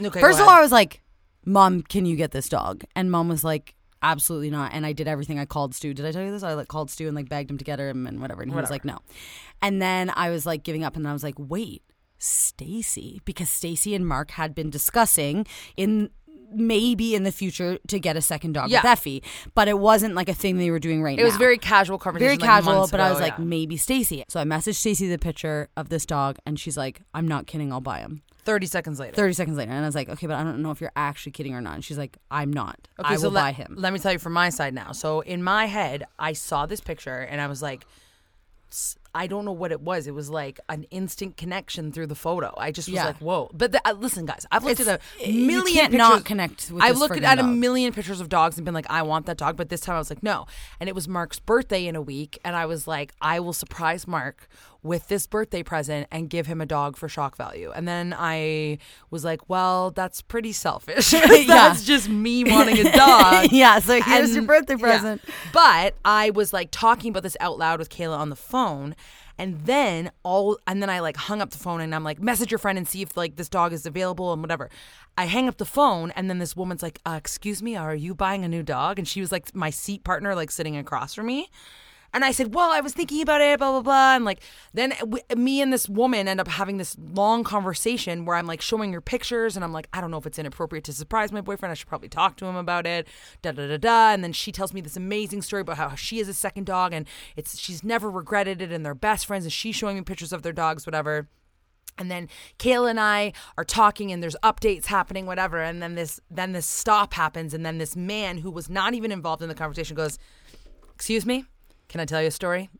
no. Okay, First of all, I was like, Mom, can you get this dog? And Mom was like, Absolutely not. And I did everything. I called Stu. Did I tell you this? I like called Stu and like begged him to get him and whatever. And he was like, no. And then I was like giving up and I was like, wait, Stacy. Because Stacy and Mark had been discussing in maybe in the future to get a second dog Yeah. with Effie. But it wasn't like a thing they were doing right it now. It was very casual conversation. very like, casual, but I ago, was like, yeah. maybe Stacy. So I messaged Stacy the picture of this dog, and she's like, I'm not kidding, I'll buy him. 30 seconds later. 30 seconds later. And I was like, okay, but I don't know if you're actually kidding or not. And she's like, I'm not. Okay, I will so let, buy him. Let me tell you from my side now. So in my head, I saw this picture and I was like, I don't know what it was. It was like an instant connection through the photo. I just was Yeah. like, whoa. But the, uh, listen, guys, I've looked It's- at a you million can't pictures. not connect with I've looked at a million pictures of dogs and been like, I want that dog. But this time I was like, no. And it was Mark's birthday in a week. And I was like, I will surprise Mark with this birthday present and give him a dog for shock value. And then I was like, well, that's pretty selfish. that's just me wanting a dog. yeah, so here's your And- birthday yeah. present. But I was like talking about this out loud with Kayla on the phone. And then all and then I like hung up the phone and I'm like, message your friend and see if like this dog is available and whatever. I hang up the phone and then this woman's like, uh, excuse me, are you buying a new dog? And she was like my seat partner, like sitting across from me. And I said, well, I was thinking about it, blah, blah, blah. And like, then w- me and this woman end up having this long conversation where I'm like showing her pictures and I'm like, I don't know if it's inappropriate to surprise my boyfriend. I should probably talk to him about it, da, da, da, da. And then she tells me this amazing story about how she has a second dog and it's, she's never regretted it and they're best friends and she's showing me pictures of their dogs, whatever. And then Kayla and I are talking and there's updates happening, whatever. And then this, then this stop happens. And then this man who was not even involved in the conversation goes, excuse me can i tell you a story?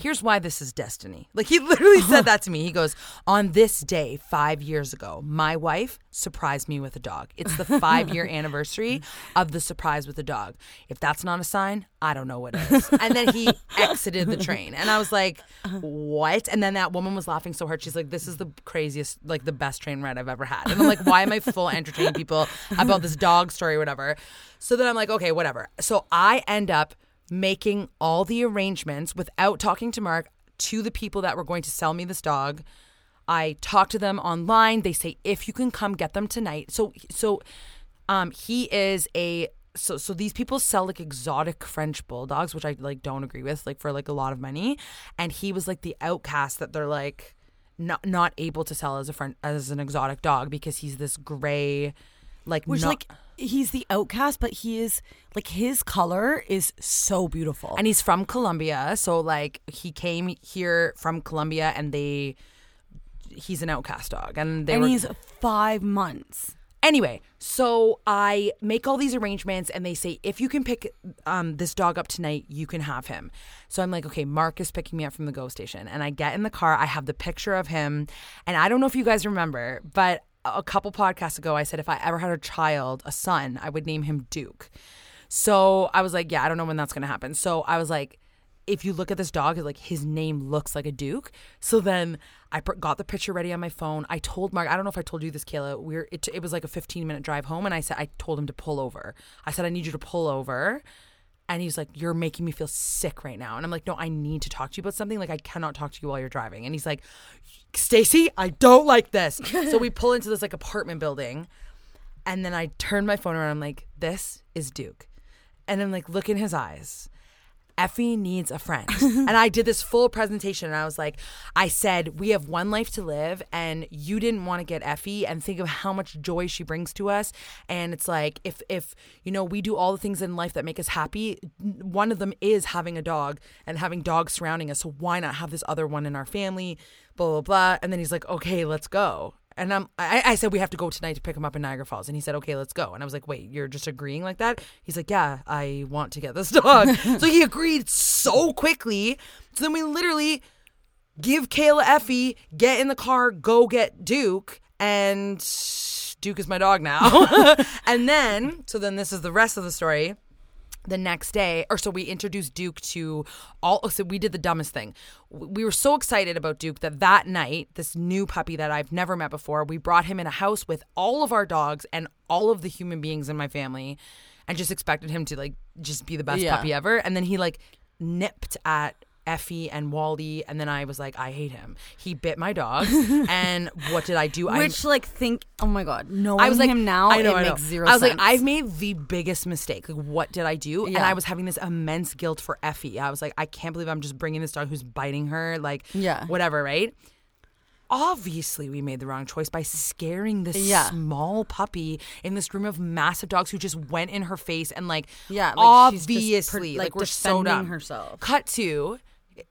Here's why this is destiny. Like he literally said that to me. He goes on this day five years ago my wife surprised me with a dog. It's the five year anniversary of the surprise with a dog. If that's not a sign i don't know what is. And then he exited the train. And i was like what? And then that woman was laughing so hard. She's like this is the craziest like the best train ride i've ever had. And i'm like why am i full entertaining people about this dog story or whatever? So then i'm like okay whatever. So i end up making all the arrangements without talking to Mark to the people that were going to sell me this dog. I talk to them online. They say if you can come get them tonight. So so um he is a so so these people sell like exotic French bulldogs, which I like don't agree with, like for like a lot of money. And he was like the outcast that they're like not not able to sell as a friend as an exotic dog because he's this gray like Which not- like he's the outcast, but he is like his color is so beautiful. and he's from Colombia, so like he came here from Colombia, and they he's an outcast dog, and they and were he's five months. Anyway, so I make all these arrangements and they say if you can pick um, this dog up tonight, you can have him. So I'm like, okay, Mark is picking me up from the go station, and I get in the car. I have the picture of him, and I don't know if you guys remember, but a couple podcasts ago, I said if I ever had a child, a son, I would name him Duke. So I was like, yeah, I don't know when that's gonna happen. So I was like, if you look at this dog, like his name looks like a Duke. So then I got the picture ready on my phone. I told Mark, I don't know if I told you this, Kayla. We're it, it was like a 15 minute drive home, and I said I told him to pull over. I said I need you to pull over. And he's like, You're making me feel sick right now. And I'm like, No, I need to talk to you about something. Like, I cannot talk to you while you're driving. And he's like, Stacy, I don't like this. so we pull into this like apartment building. And then I turn my phone around. I'm like, This is Duke. And I'm like, Look in his eyes. Effie needs a friend. and I did this full presentation and I was like, I said, we have one life to live and you didn't want to get Effie and think of how much joy she brings to us. And it's like, if, if, you know, we do all the things in life that make us happy, one of them is having a dog and having dogs surrounding us. So why not have this other one in our family? Blah, blah, blah. And then he's like, okay, let's go. And I'm, I, I said we have to go tonight to pick him up in Niagara Falls, and he said, "Okay, let's go." And I was like, "Wait, you're just agreeing like that?" He's like, "Yeah, I want to get this dog." so he agreed so quickly. So then we literally give Kayla Effie, get in the car, go get Duke, and Duke is my dog now. and then, so then this is the rest of the story the next day or so we introduced duke to all so we did the dumbest thing we were so excited about duke that that night this new puppy that i've never met before we brought him in a house with all of our dogs and all of the human beings in my family and just expected him to like just be the best Yeah. puppy ever and then he like nipped at Effie and Wally, and then I was like, I hate him. He bit my dog, and what did I do? I Which like think, oh my god, knowing I was like, him now, I know, it I know. makes zero I was sense. like, I've made the biggest mistake. Like, what did I do? And I was having this immense guilt for Effie. I was like, I can't believe I'm just bringing this dog who's biting her. Like, Yeah. whatever, right? Obviously, we made the wrong choice by scaring this Yeah. small puppy in this room of massive dogs who just went in her face and like, Yeah, like, she's just per- obviously, like, like, we're so dumb. herself. Cut to,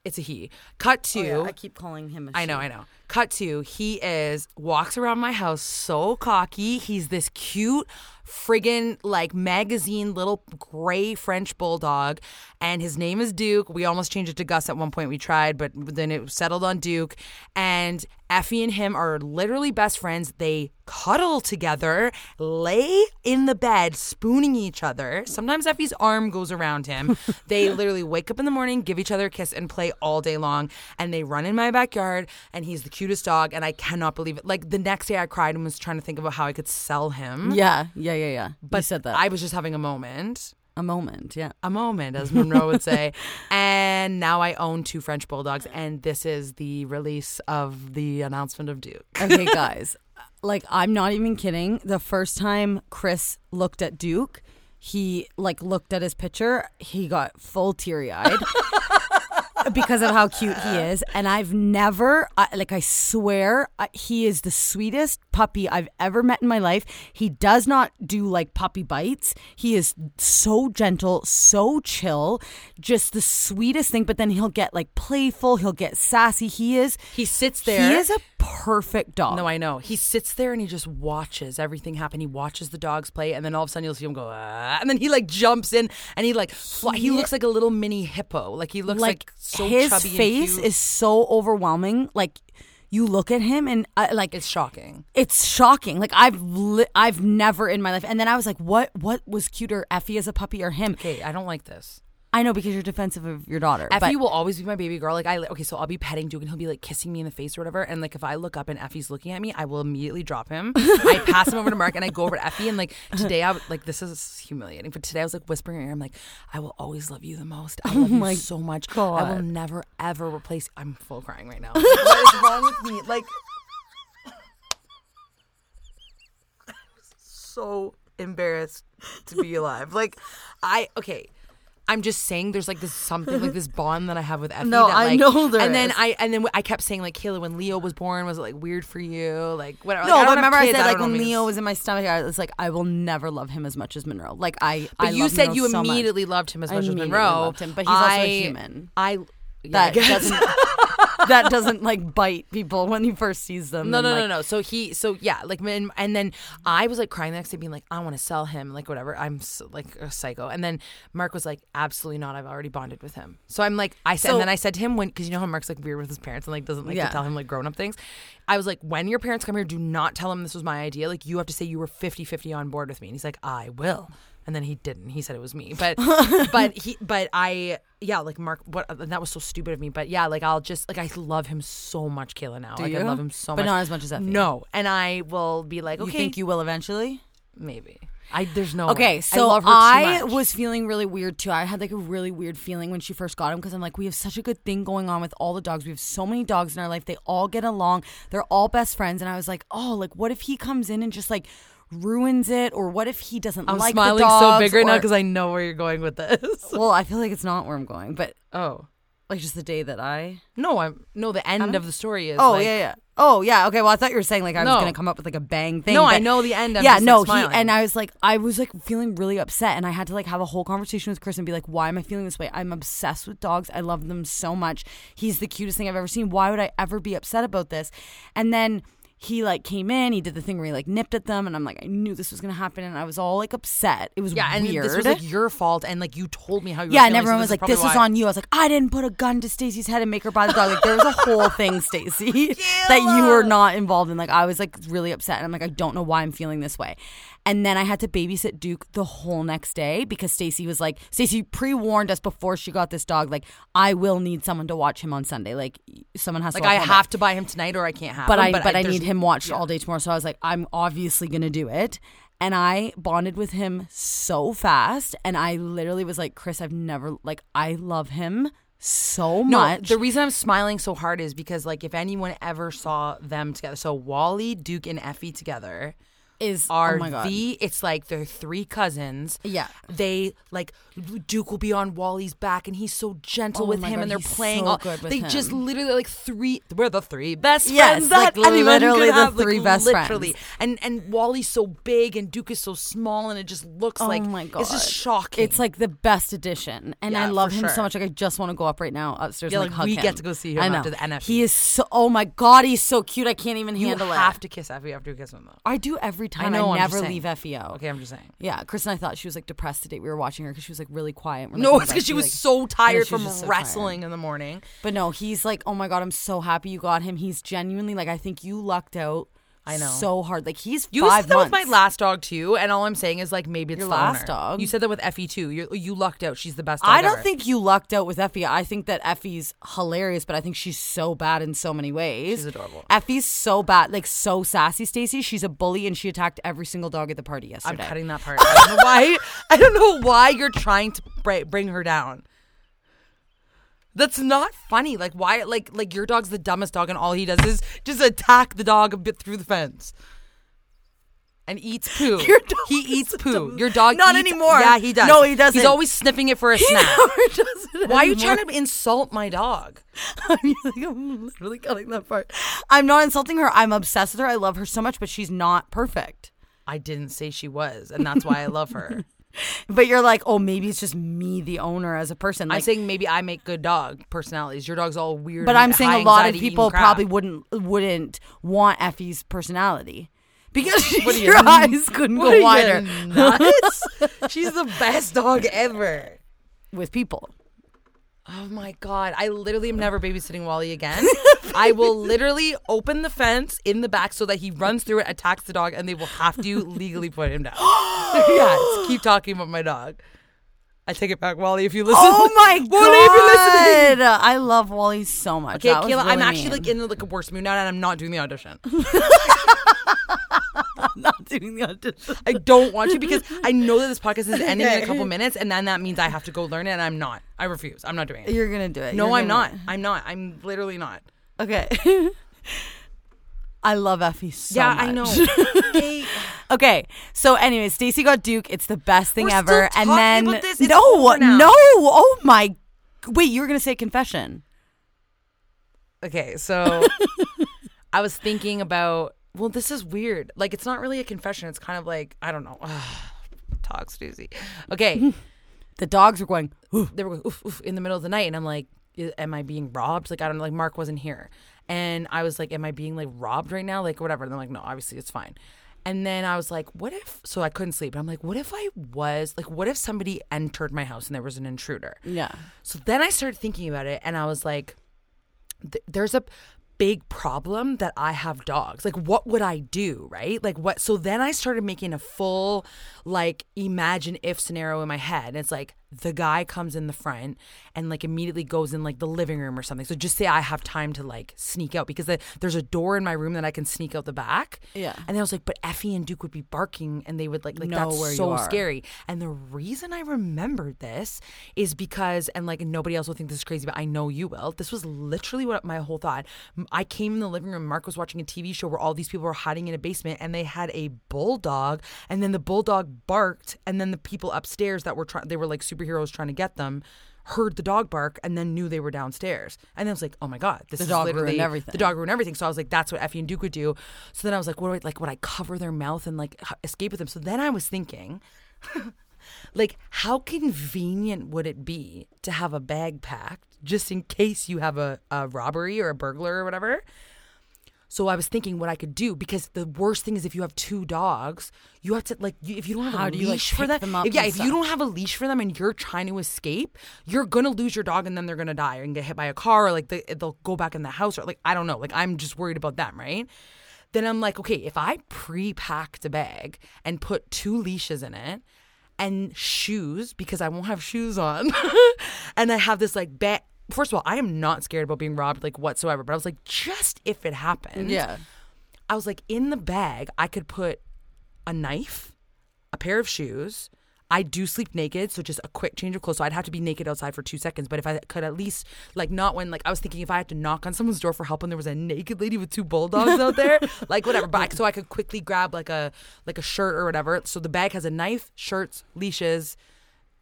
it's a he. Cut to, Oh, yeah, I keep calling him. A I know. I know. Cut to, he is walks around my house so cocky. He's this cute friggin' like magazine little gray French bulldog, and his name is Duke. We almost changed it to Gus at one point. We tried, but then it settled on Duke. And Effie and him are literally best friends. They cuddle together, lay in the bed, spooning each other. Sometimes Effie's arm goes around him. they literally wake up in the morning, give each other a kiss, and play all day long. And they run in my backyard, and he's the cutest dog. And I cannot believe it. Like the next day, I cried and was trying to think about how I could sell him. Yeah, yeah, yeah, yeah. but you said that. I was just having a moment. a moment. Yeah. A moment, as Monroe would say. And now I own two French bulldogs, and this is the release of the announcement of Duke. Okay, guys. Like I'm not even kidding. The first time Chris looked at Duke, he like looked at his picture, he got full teary eyed. because of how cute he is. And i've never I, like i swear I, he is the sweetest puppy i've ever met in my life. He does not do like puppy bites. He is so gentle so chill just the sweetest thing. But then he'll get like playful. He'll get sassy. He is He sits there. he is a perfect dog No, I know. He sits there and he just watches everything happen. He watches the dogs play, and then all of a sudden you'll see him go, ah, and then he like jumps in and he like fly, he looks like a little mini hippo. Like he looks like, so his face is so overwhelming like you look at him and uh, like It's shocking. it's shocking like i've li- i've never in my life and then i was like what what was cuter effie as a puppy or him Okay, I don't like this. I know because you're defensive of your daughter Effie but will always be my baby girl. Like I okay, so I'll be petting Duke and he'll be like kissing me in the face or whatever. And like if I look up and Effie's looking at me, I will immediately drop him. I pass him over to Mark and I go over to Effie and like today I would like this is humiliating, but today I was like whispering in her ear, I'm like, I will always love you the most. I oh love my you so much. I will never ever replace. I'm full crying right now. what is wrong with me? Like I'm so embarrassed to be alive. Like I okay. I'm just saying there's like this something like this bond that I have with Effie. No, that, I know there And then is. I and then I kept saying like Kayla, when Leo was born, was it like weird for you? Like whatever. No, like, I but remember kids, I said like when Leo was in my stomach, I was like, I will never love him as much as Monroe. Like I, But I you love said Monroe you so much. immediately loved him as I much as immediately Monroe. loved him, but he's also a I- human. I yeah, I That guess. doesn't that doesn't like bite people when he first sees them. No, and, no, like, no, no. So he, so yeah, like, and, and then I was like crying the next day, being like, I want to sell him, like whatever. I'm so, like a psycho. And then Mark was like, absolutely not. I've already bonded with him. So I'm like, I said, So- and then I said to him when, because you know how Mark's like weird with his parents and like doesn't like Yeah. to tell him like grown up things. I was like, when your parents come here, do not tell them this was my idea. Like you have to say you were 50 50 on board with me. And he's like, I will. And then he didn't. He said it was me. But, but he, but I, yeah, like Mark, what, uh, that was so stupid of me. But yeah, like I'll just, like I love him so much, Kayla, now. Do like I love him so But much. But not as much as Effie. No, and I will be like, okay, You think you will eventually? maybe. I there's no Okay, way. so I, love her too I was feeling really weird too. I had like a really weird feeling when she first got him because I'm like, we have such a good thing going on with all the dogs. We have so many dogs in our life. They all get along. They're all best friends. And I was like, oh, like what if he comes in and just like ruins it, or what if he doesn't I'm like smiling the dogs? so big right now because I know where you're going with this. well, I feel like it's not where I'm going, but oh like just the day that I. no, I'm no. The end of the story is Oh like, yeah, yeah. Oh yeah. Okay. Well, I thought you were saying like I was No. gonna come up with like a bang thing. No, I know the end. I'm yeah, just, no, like, he and I was like, I was like feeling really upset, and I had to like have a whole conversation with Chris and be like, why am I feeling this way? I'm obsessed with dogs. I love them so much. He's the cutest thing I've ever seen. Why would I ever be upset about this? And then he like came in, he did the thing where he like nipped at them, and I'm like, I knew this was gonna happen, and I was all like upset. It was yeah, and this was like your fault, and like you told me how you. yeah, were and feeling, everyone so was like, "This was why- on you." I was like, "I didn't put a gun to Stacy's head and make her buy the dog." Like there was a whole thing, Stacy, that you were not involved in. Like I was like really upset, and I'm like, I don't know why I'm feeling this way. And then I had to babysit Duke the whole next day because Stacy was like, Stacy pre warned us before she got this dog. Like, I will need someone to watch him on Sunday. Like, someone has to Like to. I have to buy him tonight, or I can't have but him. I but, I, there's- need him watched all day tomorrow. So I was like, I'm obviously gonna do it. And I bonded with him so fast, and I literally was like, Chris, I've never like I love him so No, much. the reason I'm smiling so hard is because like if anyone ever saw them together, so Wally, Duke, and Effie together is oh are oh my god. the it's like they're three cousins. Yeah. They like Duke will be on Wally's back and he's so gentle Oh with him God, and they're playing so all good with they just literally like three we're the three best Yes, friends like, literally the have, like, three best literally. friends. And and Wally's so big and Duke is so small and it just looks Oh like my god, it's just shocking. It's like the best addition, and Yeah, I love him sure. so much. Like I just want to go up right now upstairs Yeah, and like, like, we him. get to go see him I know. after the NFE. He is so. Oh my god, he's so cute. I can't even you handle it. You have to kiss Effie after you kiss him though. I do every time. know, I never leave FEO. Okay, I'm just saying. Yeah, Chris and I thought she was like depressed today. We were watching her because she was like really quiet. We're like, No, "Oh it's because she was like- so tired from so wrestling tired. in the morning. But no, he's like, oh my god, I'm so happy you got him. He's genuinely like, I think you lucked out. I know. so hard. Like he's You five said that with my last dog too, and all I'm saying is like maybe it's Your the last owner. dog? You said that with Effie too. You you lucked out. She's the best. Dog I don't ever. think you lucked out with Effie. I think that Effie's hilarious, but I think she's so bad in so many ways. She's adorable. Effie's so bad, like so sassy. Stacey, she's a bully, and she attacked every single dog at the party yesterday. I'm cutting that part. I don't know why. I don't know why you're trying to bring her down. That's not funny. Like why? Like like your dog's the dumbest dog, and all he does is just attack the dog a bit through the fence. And eats poo. Your dog he eats poo. dumbest- Your dog Not eats- anymore. Yeah, he does. No, he doesn't. He's always sniffing it for a He snack. never does it Why are you trying to insult my dog? I'm literally cutting that part. I'm not insulting her. I'm obsessed with her. I love her so much, but she's not perfect. I didn't say she was, and that's why I love her. But you're like, oh, maybe it's just me, the owner, as a person. I'm saying maybe I make good dog personalities. Your dog's all weird. but I'm saying a lot of people probably wouldn't wouldn't want Effie's personality because What are you, your eyes couldn't go wider? She's the best dog ever. with people. Oh my god! I literally am never babysitting Wally again. I will literally open the fence in the back so that he runs through it, attacks the dog, and they will have to legally put him down. yes, keep talking about my dog. I take it back, Wally. If you listen. Oh my god! Wally, listening. I love Wally so much. Okay, Kayla, I'm actually mean. like in like a worse mood now, and I'm not doing the audition. Not doing the audition. I don't want to because I know that this podcast is ending in a couple minutes, and then that means I have to go learn it, and I'm not. I refuse. I'm not doing it. You're gonna do it. no, You're I'm gonna- not. I'm not. I'm literally not. Okay. I love Effie so yeah. I know. Hey, Okay, so anyway, Stacy got Duke. It's the best thing We're ever. still and talking then about this? It's no, over now. no. Oh my! Wait, you were gonna say confession? okay, so I was thinking about. Well, this is weird. Like, it's not really a confession. It's kind of like I don't know. Talk, Susie. Okay, The dogs were going. "Ooh." they were going, oof, oof, in the middle of the night, and I'm like, am I being robbed? Like, I don't know. Like, Mark wasn't here, and I was like, am I being like robbed right now? Like, whatever. And they're like, no, obviously it's fine. And then I was like, what if? So I couldn't sleep. And I'm like, what if I was like, what if somebody entered my house and there was an intruder? Yeah. So then I started thinking about it, and I was like, th- there's a big problem that I have dogs. Like, what would I do? Right? Like, what? So then I started making a full, like, imagine if scenario in my head. And it's like, the guy comes in the front and, like, immediately goes in, like, the living room or something. So just say I have time to, like, sneak out because the, there's a door in my room that I can sneak out the back. Yeah. And then I was like, but Effie and Duke would be barking and they would, like, like Know that's so scary. And the reason I remembered this is because, and like nobody else will think this is crazy, but I know you will. This was literally what my whole thought. I came in the living room. Mark was watching a TV show where all these people were hiding in a basement, and they had a bulldog, and then the bulldog barked, and then the people upstairs that were trying, they were like superheroes trying to get them. Heard the dog bark and then knew they were downstairs, and then I was like, "Oh my god, this The is dog ruined literally everything. The dog ruined everything." So I was like, "That's what Effie and Duke would do." So then I was like, "What do I like? Would I cover their mouth and like h- escape with them?" So then I was thinking, like how convenient would it be to have a bag packed just in case you have a, a robbery or a burglar or whatever so i was thinking what i could do because the worst thing is if you have two dogs you have to like you, if you don't have How a do you, like, leash for them, them if, yeah if you don't have a leash for them and you're trying to escape you're gonna lose your dog and then they're gonna die and get hit by a car or like they, they'll go back in the house or like i don't know like i'm just worried about them right then I'm like, okay, if I pre-packed a bag and put two leashes in it and shoes because I won't have shoes on, and I have this like bag. First of all, I am not scared about being robbed like whatsoever, but I was like, just if it happened, Yeah. I was like, in the bag, I could put a knife, a pair of shoes. I do sleep naked, so just a quick change of clothes. So I'd have to be naked outside for two seconds. But if I could at least, like, not when, like, I was thinking if I had to knock on someone's door for help and there was a naked lady with two bulldogs out there, like, whatever. But I, so I could quickly grab like a like a shirt or whatever. So the bag has a knife, shirts, leashes,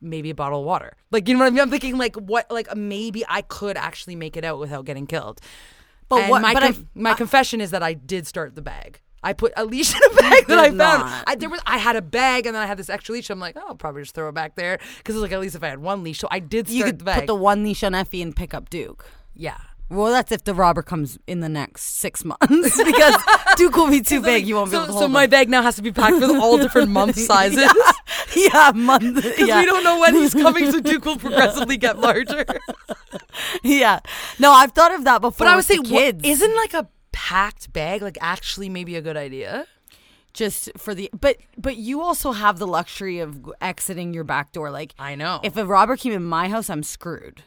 maybe a bottle of water. Like, you know what I mean? I'm thinking like, what? Like, maybe I could actually make it out without getting killed. But And what- My but conf- I've- my confession is that I did start the bag. I put a leash in a bag that I found. I there was I had a bag and then I had this extra leash. I'm like, oh, I'll probably just throw it back there because it's like at least if I had one leash. So I did start You could the bag. put the one leash on Effie and pick up Duke. yeah. Well, that's if the robber comes in the next six months because Duke will be too big. You won't be so, able to hold him. so my bag now has to be packed with all different month sizes yeah, month. because Yeah, we don't know when he's coming. So Duke will progressively get larger. yeah. No, I've thought of that before. But I the saying, kids. isn't like a packed bag like actually maybe a good idea? just for the but but you also have the luxury of exiting your back door. Like I know. if a robber came in my house, I'm screwed.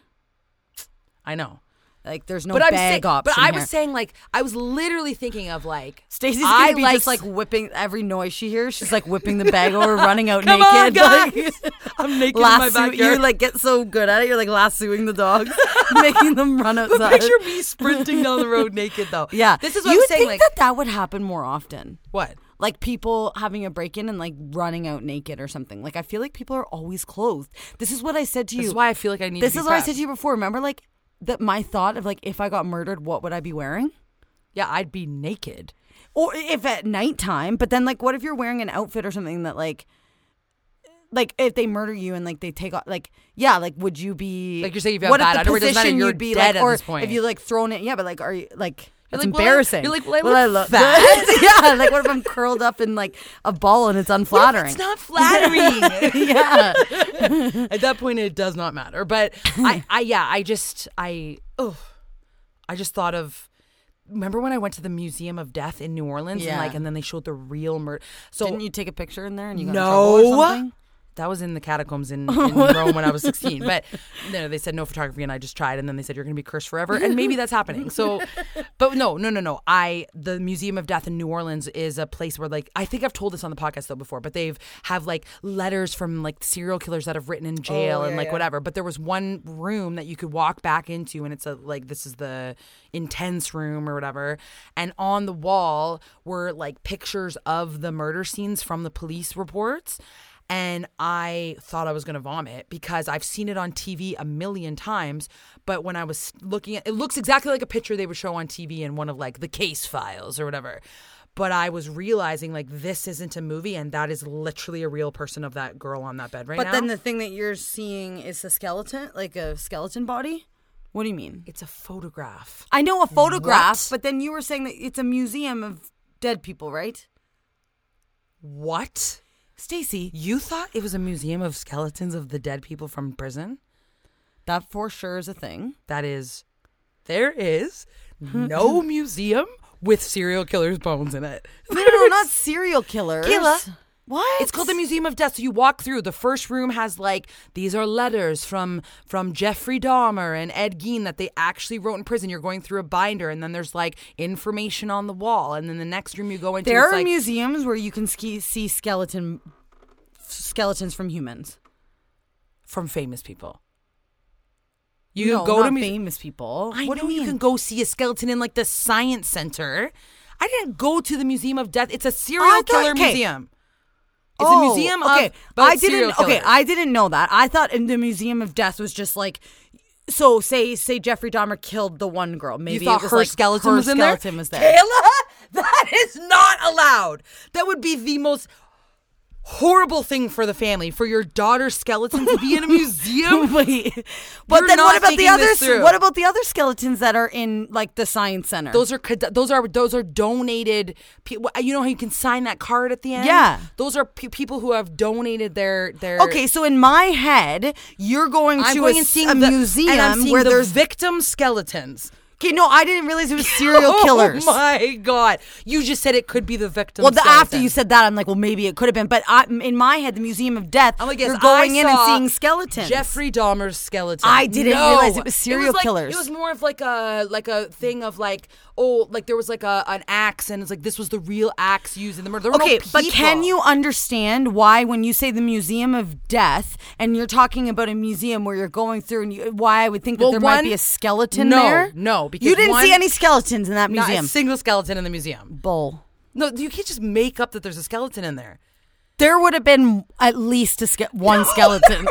I know. Like there's no but I'm bag saying, option. but I here. was saying like I was literally thinking of like Stacey's gonna be like just like whipping every noise she hears. She's like whipping the bag over, running out Come on, naked. like, guys. I'm naked in my lasso- backyard. You like get so good at it. You're like lassoing the dogs, making them run But outside. picture me sprinting down the road naked though. yeah, This is what you I'm saying. think Like that that would happen more often. what? Like people having a break in and like running out naked or something. Like I feel like people are always clothed. This is what I said to you. This is why I feel like I need. this to be is what I prepped. said to you before. Remember, like that my thought of like if I got murdered, what would I be wearing? Yeah, I'd be naked. Or if at nighttime, but then like what if you're wearing an outfit or something that like like if they murder you and like they take off like yeah like would you be Like you're saying if you have what bad the underwear, it doesn't matter, position you're you'd be dead like at or this point. if you like thrown it yeah but like are you like That's like, will I- embarrassing you're like, will I look fat? yeah like what if I'm curled up in like a ball and it's unflattering It's not flattering. yeah At that point, it does not matter. But I, I, yeah, I just, I, oh, I just thought of. Remember when I went to the Museum of Death in New Orleans and Yeah. like, and then they showed the real murder. So didn't you take a picture in there and you got in trouble or No. That was in the catacombs in, in Rome when I was 16. But no, they said no photography, and I just tried. And then they said you're going to be cursed forever, and maybe that's happening. So, but no, no, no, no. I the Museum of Death in New Orleans is a place where like I think I've told this on the podcast though before, but they've have like letters from like serial killers that have written in oh, jail and like whatever. But there was one room that you could walk back into, and it's a like this is the intense room or whatever. And on the wall were like pictures of the murder scenes from the police reports and I thought I was going to vomit because I've seen it on TV a million times. But when I was looking at it, looks exactly like a picture they would show on TV in one of like the case files or whatever. But I was realizing like this isn't a movie, and that is literally a real person of that girl on that bed right But now. But then the thing that you're seeing is a skeleton, like a skeleton body. What do you mean? it's a photograph. I know a photograph, What? but then you were saying that it's a museum of dead people, right? What? Stacy, You thought it was a museum of skeletons of the dead people from prison? that for sure is a thing. That is, there is hmm. no museum with serial killers' bones in it. No, no, not serial killers. Kayla. What? It's called the Museum of Death. So you walk through. The first room has like these are letters from from Jeffrey Dahmer and Ed Gein that they actually wrote in prison. You're going through a binder, and then there's like information on the wall. And then the next room you go into, There are like, museums where you can ski, see skeleton skeletons from humans. from famous people. You no, can go to mu- famous people. I what know do you you mean? can go see a skeleton in like the science center. I didn't go to the Museum of Death. It's a serial thought- killer okay. museum. It's Oh, a museum okay. I didn't. Okay. I didn't know that. I thought in the Museum of Death was just like. So say say Jeffrey Dahmer killed the one girl. Maybe you thought it was her like skeleton her was in skeleton there? was there. Kayla, that is not allowed. That would be the most horrible thing for the family for your daughter's skeleton to be in a museum. Wait, but You're then what about the others? What about the other skeletons that are in like the science center? Those are those are those are donated. You know how you can sign that card at the end. Yeah. those are pe- people who have donated their their. okay. So in my head, you're going I'm to going a, a the, museum and I'm seeing where the there's. victim skeletons. Okay, no, I didn't realize it was serial oh killers. Oh my god! You just said it could be the victim. Well, the, after you said that, I'm like, well, maybe it could have been. But I, in my head, the Museum of Death, I'm like, yes, you're going I in and seeing skeletons. Jeffrey Dahmer's skeleton. I didn't No. realize it was serial like- killers. It was more of like a like a thing of like oh like there was like a an axe and it's like this was the real axe used in the murder. Were no Okay, but can you understand why when you say the Museum of Death and you're talking about a museum where you're going through and you, why I would think that Well, there might be a skeleton no, there? no, because you didn't one- see any skeletons in that museum. Not a single skeleton in the museum. Bull. No, you can't just make up that there's a skeleton in there. There would have been at least a ske- one skeleton.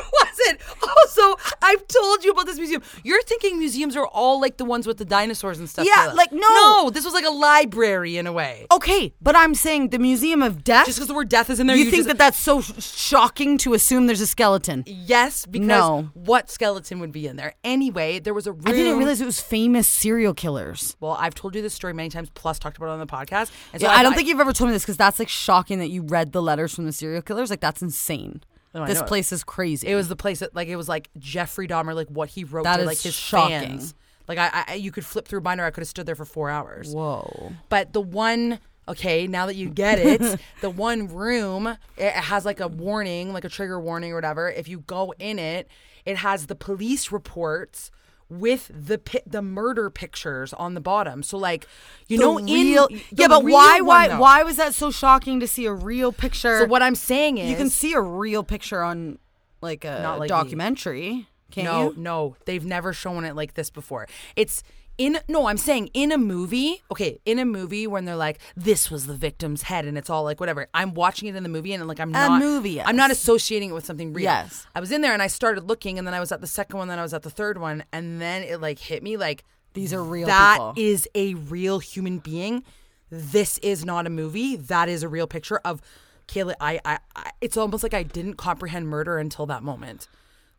Wasn't. Also, I've told you about this museum. You're thinking museums are all like the ones with the dinosaurs and stuff. Yeah, like, no. No, this was like a library in a way. Okay, but I'm saying the Museum of Death. Just because the word death is in there, you, you, think just, that that's so sh- shocking to assume there's a skeleton? Yes, because No. what skeleton would be in there? Anyway, there was a room. I didn't realize it was famous serial killers. Well, I've told you this story many times, plus talked about it on the podcast. And so Yeah, I don't thought- think you've ever told me this because that's like shocking that you read the letters from the serial killers. Like that's insane. No, I this know it. place is crazy. it was the place that like it was like Jeffrey Dahmer, like what he wrote That to is like his shocking. fans. Like I, I, you could flip through binder. I could have stood there for four hours. Whoa. But the one, okay, now that you get it, the one room it has like a warning, like a trigger warning or whatever. If you go in it, it has the police reports with the pi- the murder pictures on the bottom. So like, you The know, real, in yeah, but why, why, though. why was that so shocking to see a real picture? So what I'm saying is, you can see a real picture on like a like documentary, can't no, you? no, they've never shown it like this before. It's in no, I'm saying in a movie. Okay, in a movie when they're like, "This was the victim's head," and it's all like whatever. I'm watching it in the movie, and like I'm A not movie, yes. I'm not associating it with something real. Yes. I was in there and I started looking, and then I was at the second one, then I was at the third one, and then it like hit me like These are real That people. is a real human being. This is not a movie. That is a real picture of Kayla. I, I, I it's almost like I didn't comprehend murder until that moment.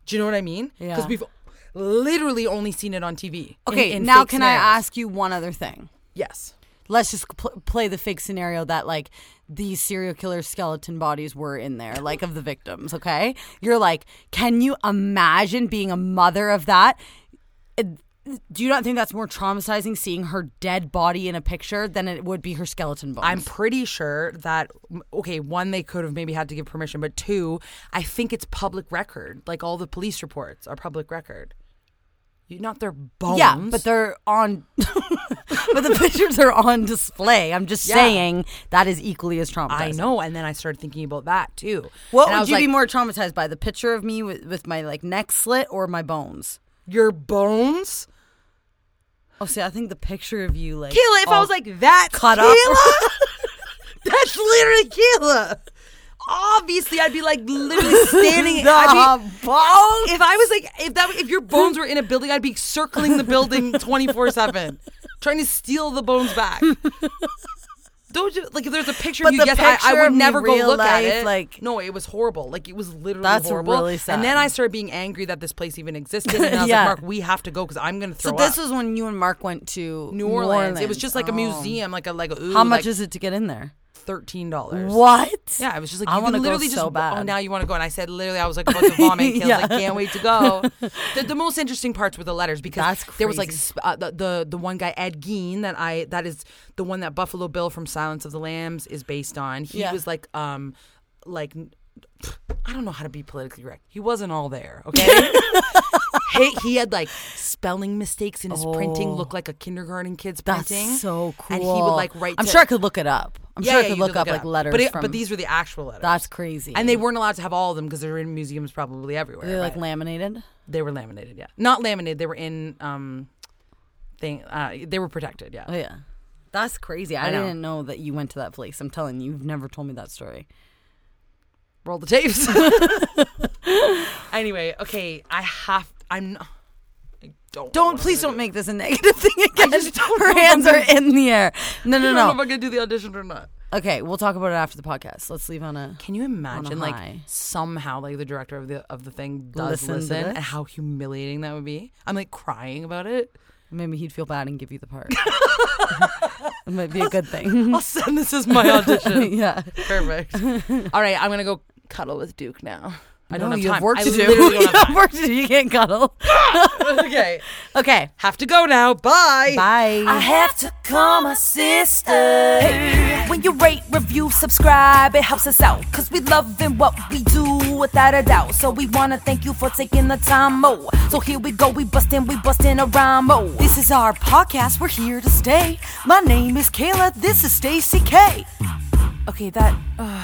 Do you know what I mean? Because Yeah. we've literally only seen it on TV. Okay, in now fake can I ask you one other thing? Yes. Let's just pl- play the fake scenario that like these serial killer skeleton bodies were in there, like of the victims. Okay, you're like, can you imagine being a mother of that? It- do you not think that's more traumatizing seeing her dead body in a picture than it would be her skeleton bones? I'm pretty sure that okay, one they could have maybe had to give permission, but two, I think it's public record. Like all the police reports are public record. You not their bones. yeah, but they're on. but the pictures are on display. I'm just Yeah. saying that is equally as traumatizing. I know, and then I started thinking about that too. What And would you be more traumatized by? The picture of me with, with my like neck slit or my bones? Your bones, Oh, see, I think the picture of you like Kayla. If I was like that, cut Kayla, up. that's literally Kayla. Obviously, I'd be like literally standing. I'd be, bones. if I was like, if that, if your bones were in a building, I'd be circling the building twenty four seven, trying to steal the bones back. Don't you like if there's a picture But of you? the Yes, I, I would never go look at life, it. like- no, it was horrible. Like it was literally That's horrible. really sad. And then I started being angry that this place even existed, and I was Yeah. like, Mark, we have to go because I'm gonna throw So this up. was when you and Mark went to New Orleans. It was just like a Oh. museum, like a like a. Oh. Ooh, How much like is it to get in there? Thirteen dollars? What? Yeah, I was just like, I you wanna go literally just so bad. Oh, now you want to go? And I said, literally, I was like about to vomit. Kayla's like, can't wait to go. the, the most interesting parts were the letters because there was like uh, the, the the one guy Ed Gein that I that is the one that Buffalo Bill from Silence of the Lambs is based on. He Yeah. was like um like I don't know how to be politically correct. He wasn't all there. Okay. he, he had like spelling mistakes in his printing, looked like a kindergarten kid's Oh. That's printing. so cool. And he would like write. I'm to- sure I could look it up. I'm yeah, sure yeah, I could look up like letters But, it, from. but these were the actual letters. that's crazy. And they weren't allowed to have all of them because they're in museums probably everywhere. They're like laminated. they were laminated, yeah. Not laminated, they were in um thing uh they were protected, yeah. Oh yeah, that's crazy. I, I know. didn't know that you went to that place. I'm telling you, you've never told me that story. Roll the tapes. anyway, okay, I have I'm not I don't Don't please don't make this a negative thing again. Her hands are in the air. No, no, gonna- I don't know if no. I'm gonna do the audition or not. Okay, we'll talk about it after the podcast. Let's leave on a. Can you imagine like high. somehow like the director of the of the thing does Listen listen, and how humiliating that would be? I'm like crying about it. Maybe he'd feel bad and give you the part. it might be a good thing. I'll send this as my audition. yeah. Perfect. All right, I'm gonna go cuddle with Duke now. I don't No, have you time. have work I to do. You don't have have work to do. You can't cuddle. okay, Okay. have to go now. Bye. Bye. I have to call my sister. Hey, when you rate, review, subscribe, it helps us out. Cause we loving what we do without a doubt. So we wanna thank you for taking the time, mo. So here we go, we bustin', we bustin' a rhyme, mo. This is our podcast, we're here to stay. My name is Kayla, this is Stacy K. Okay, that. Uh,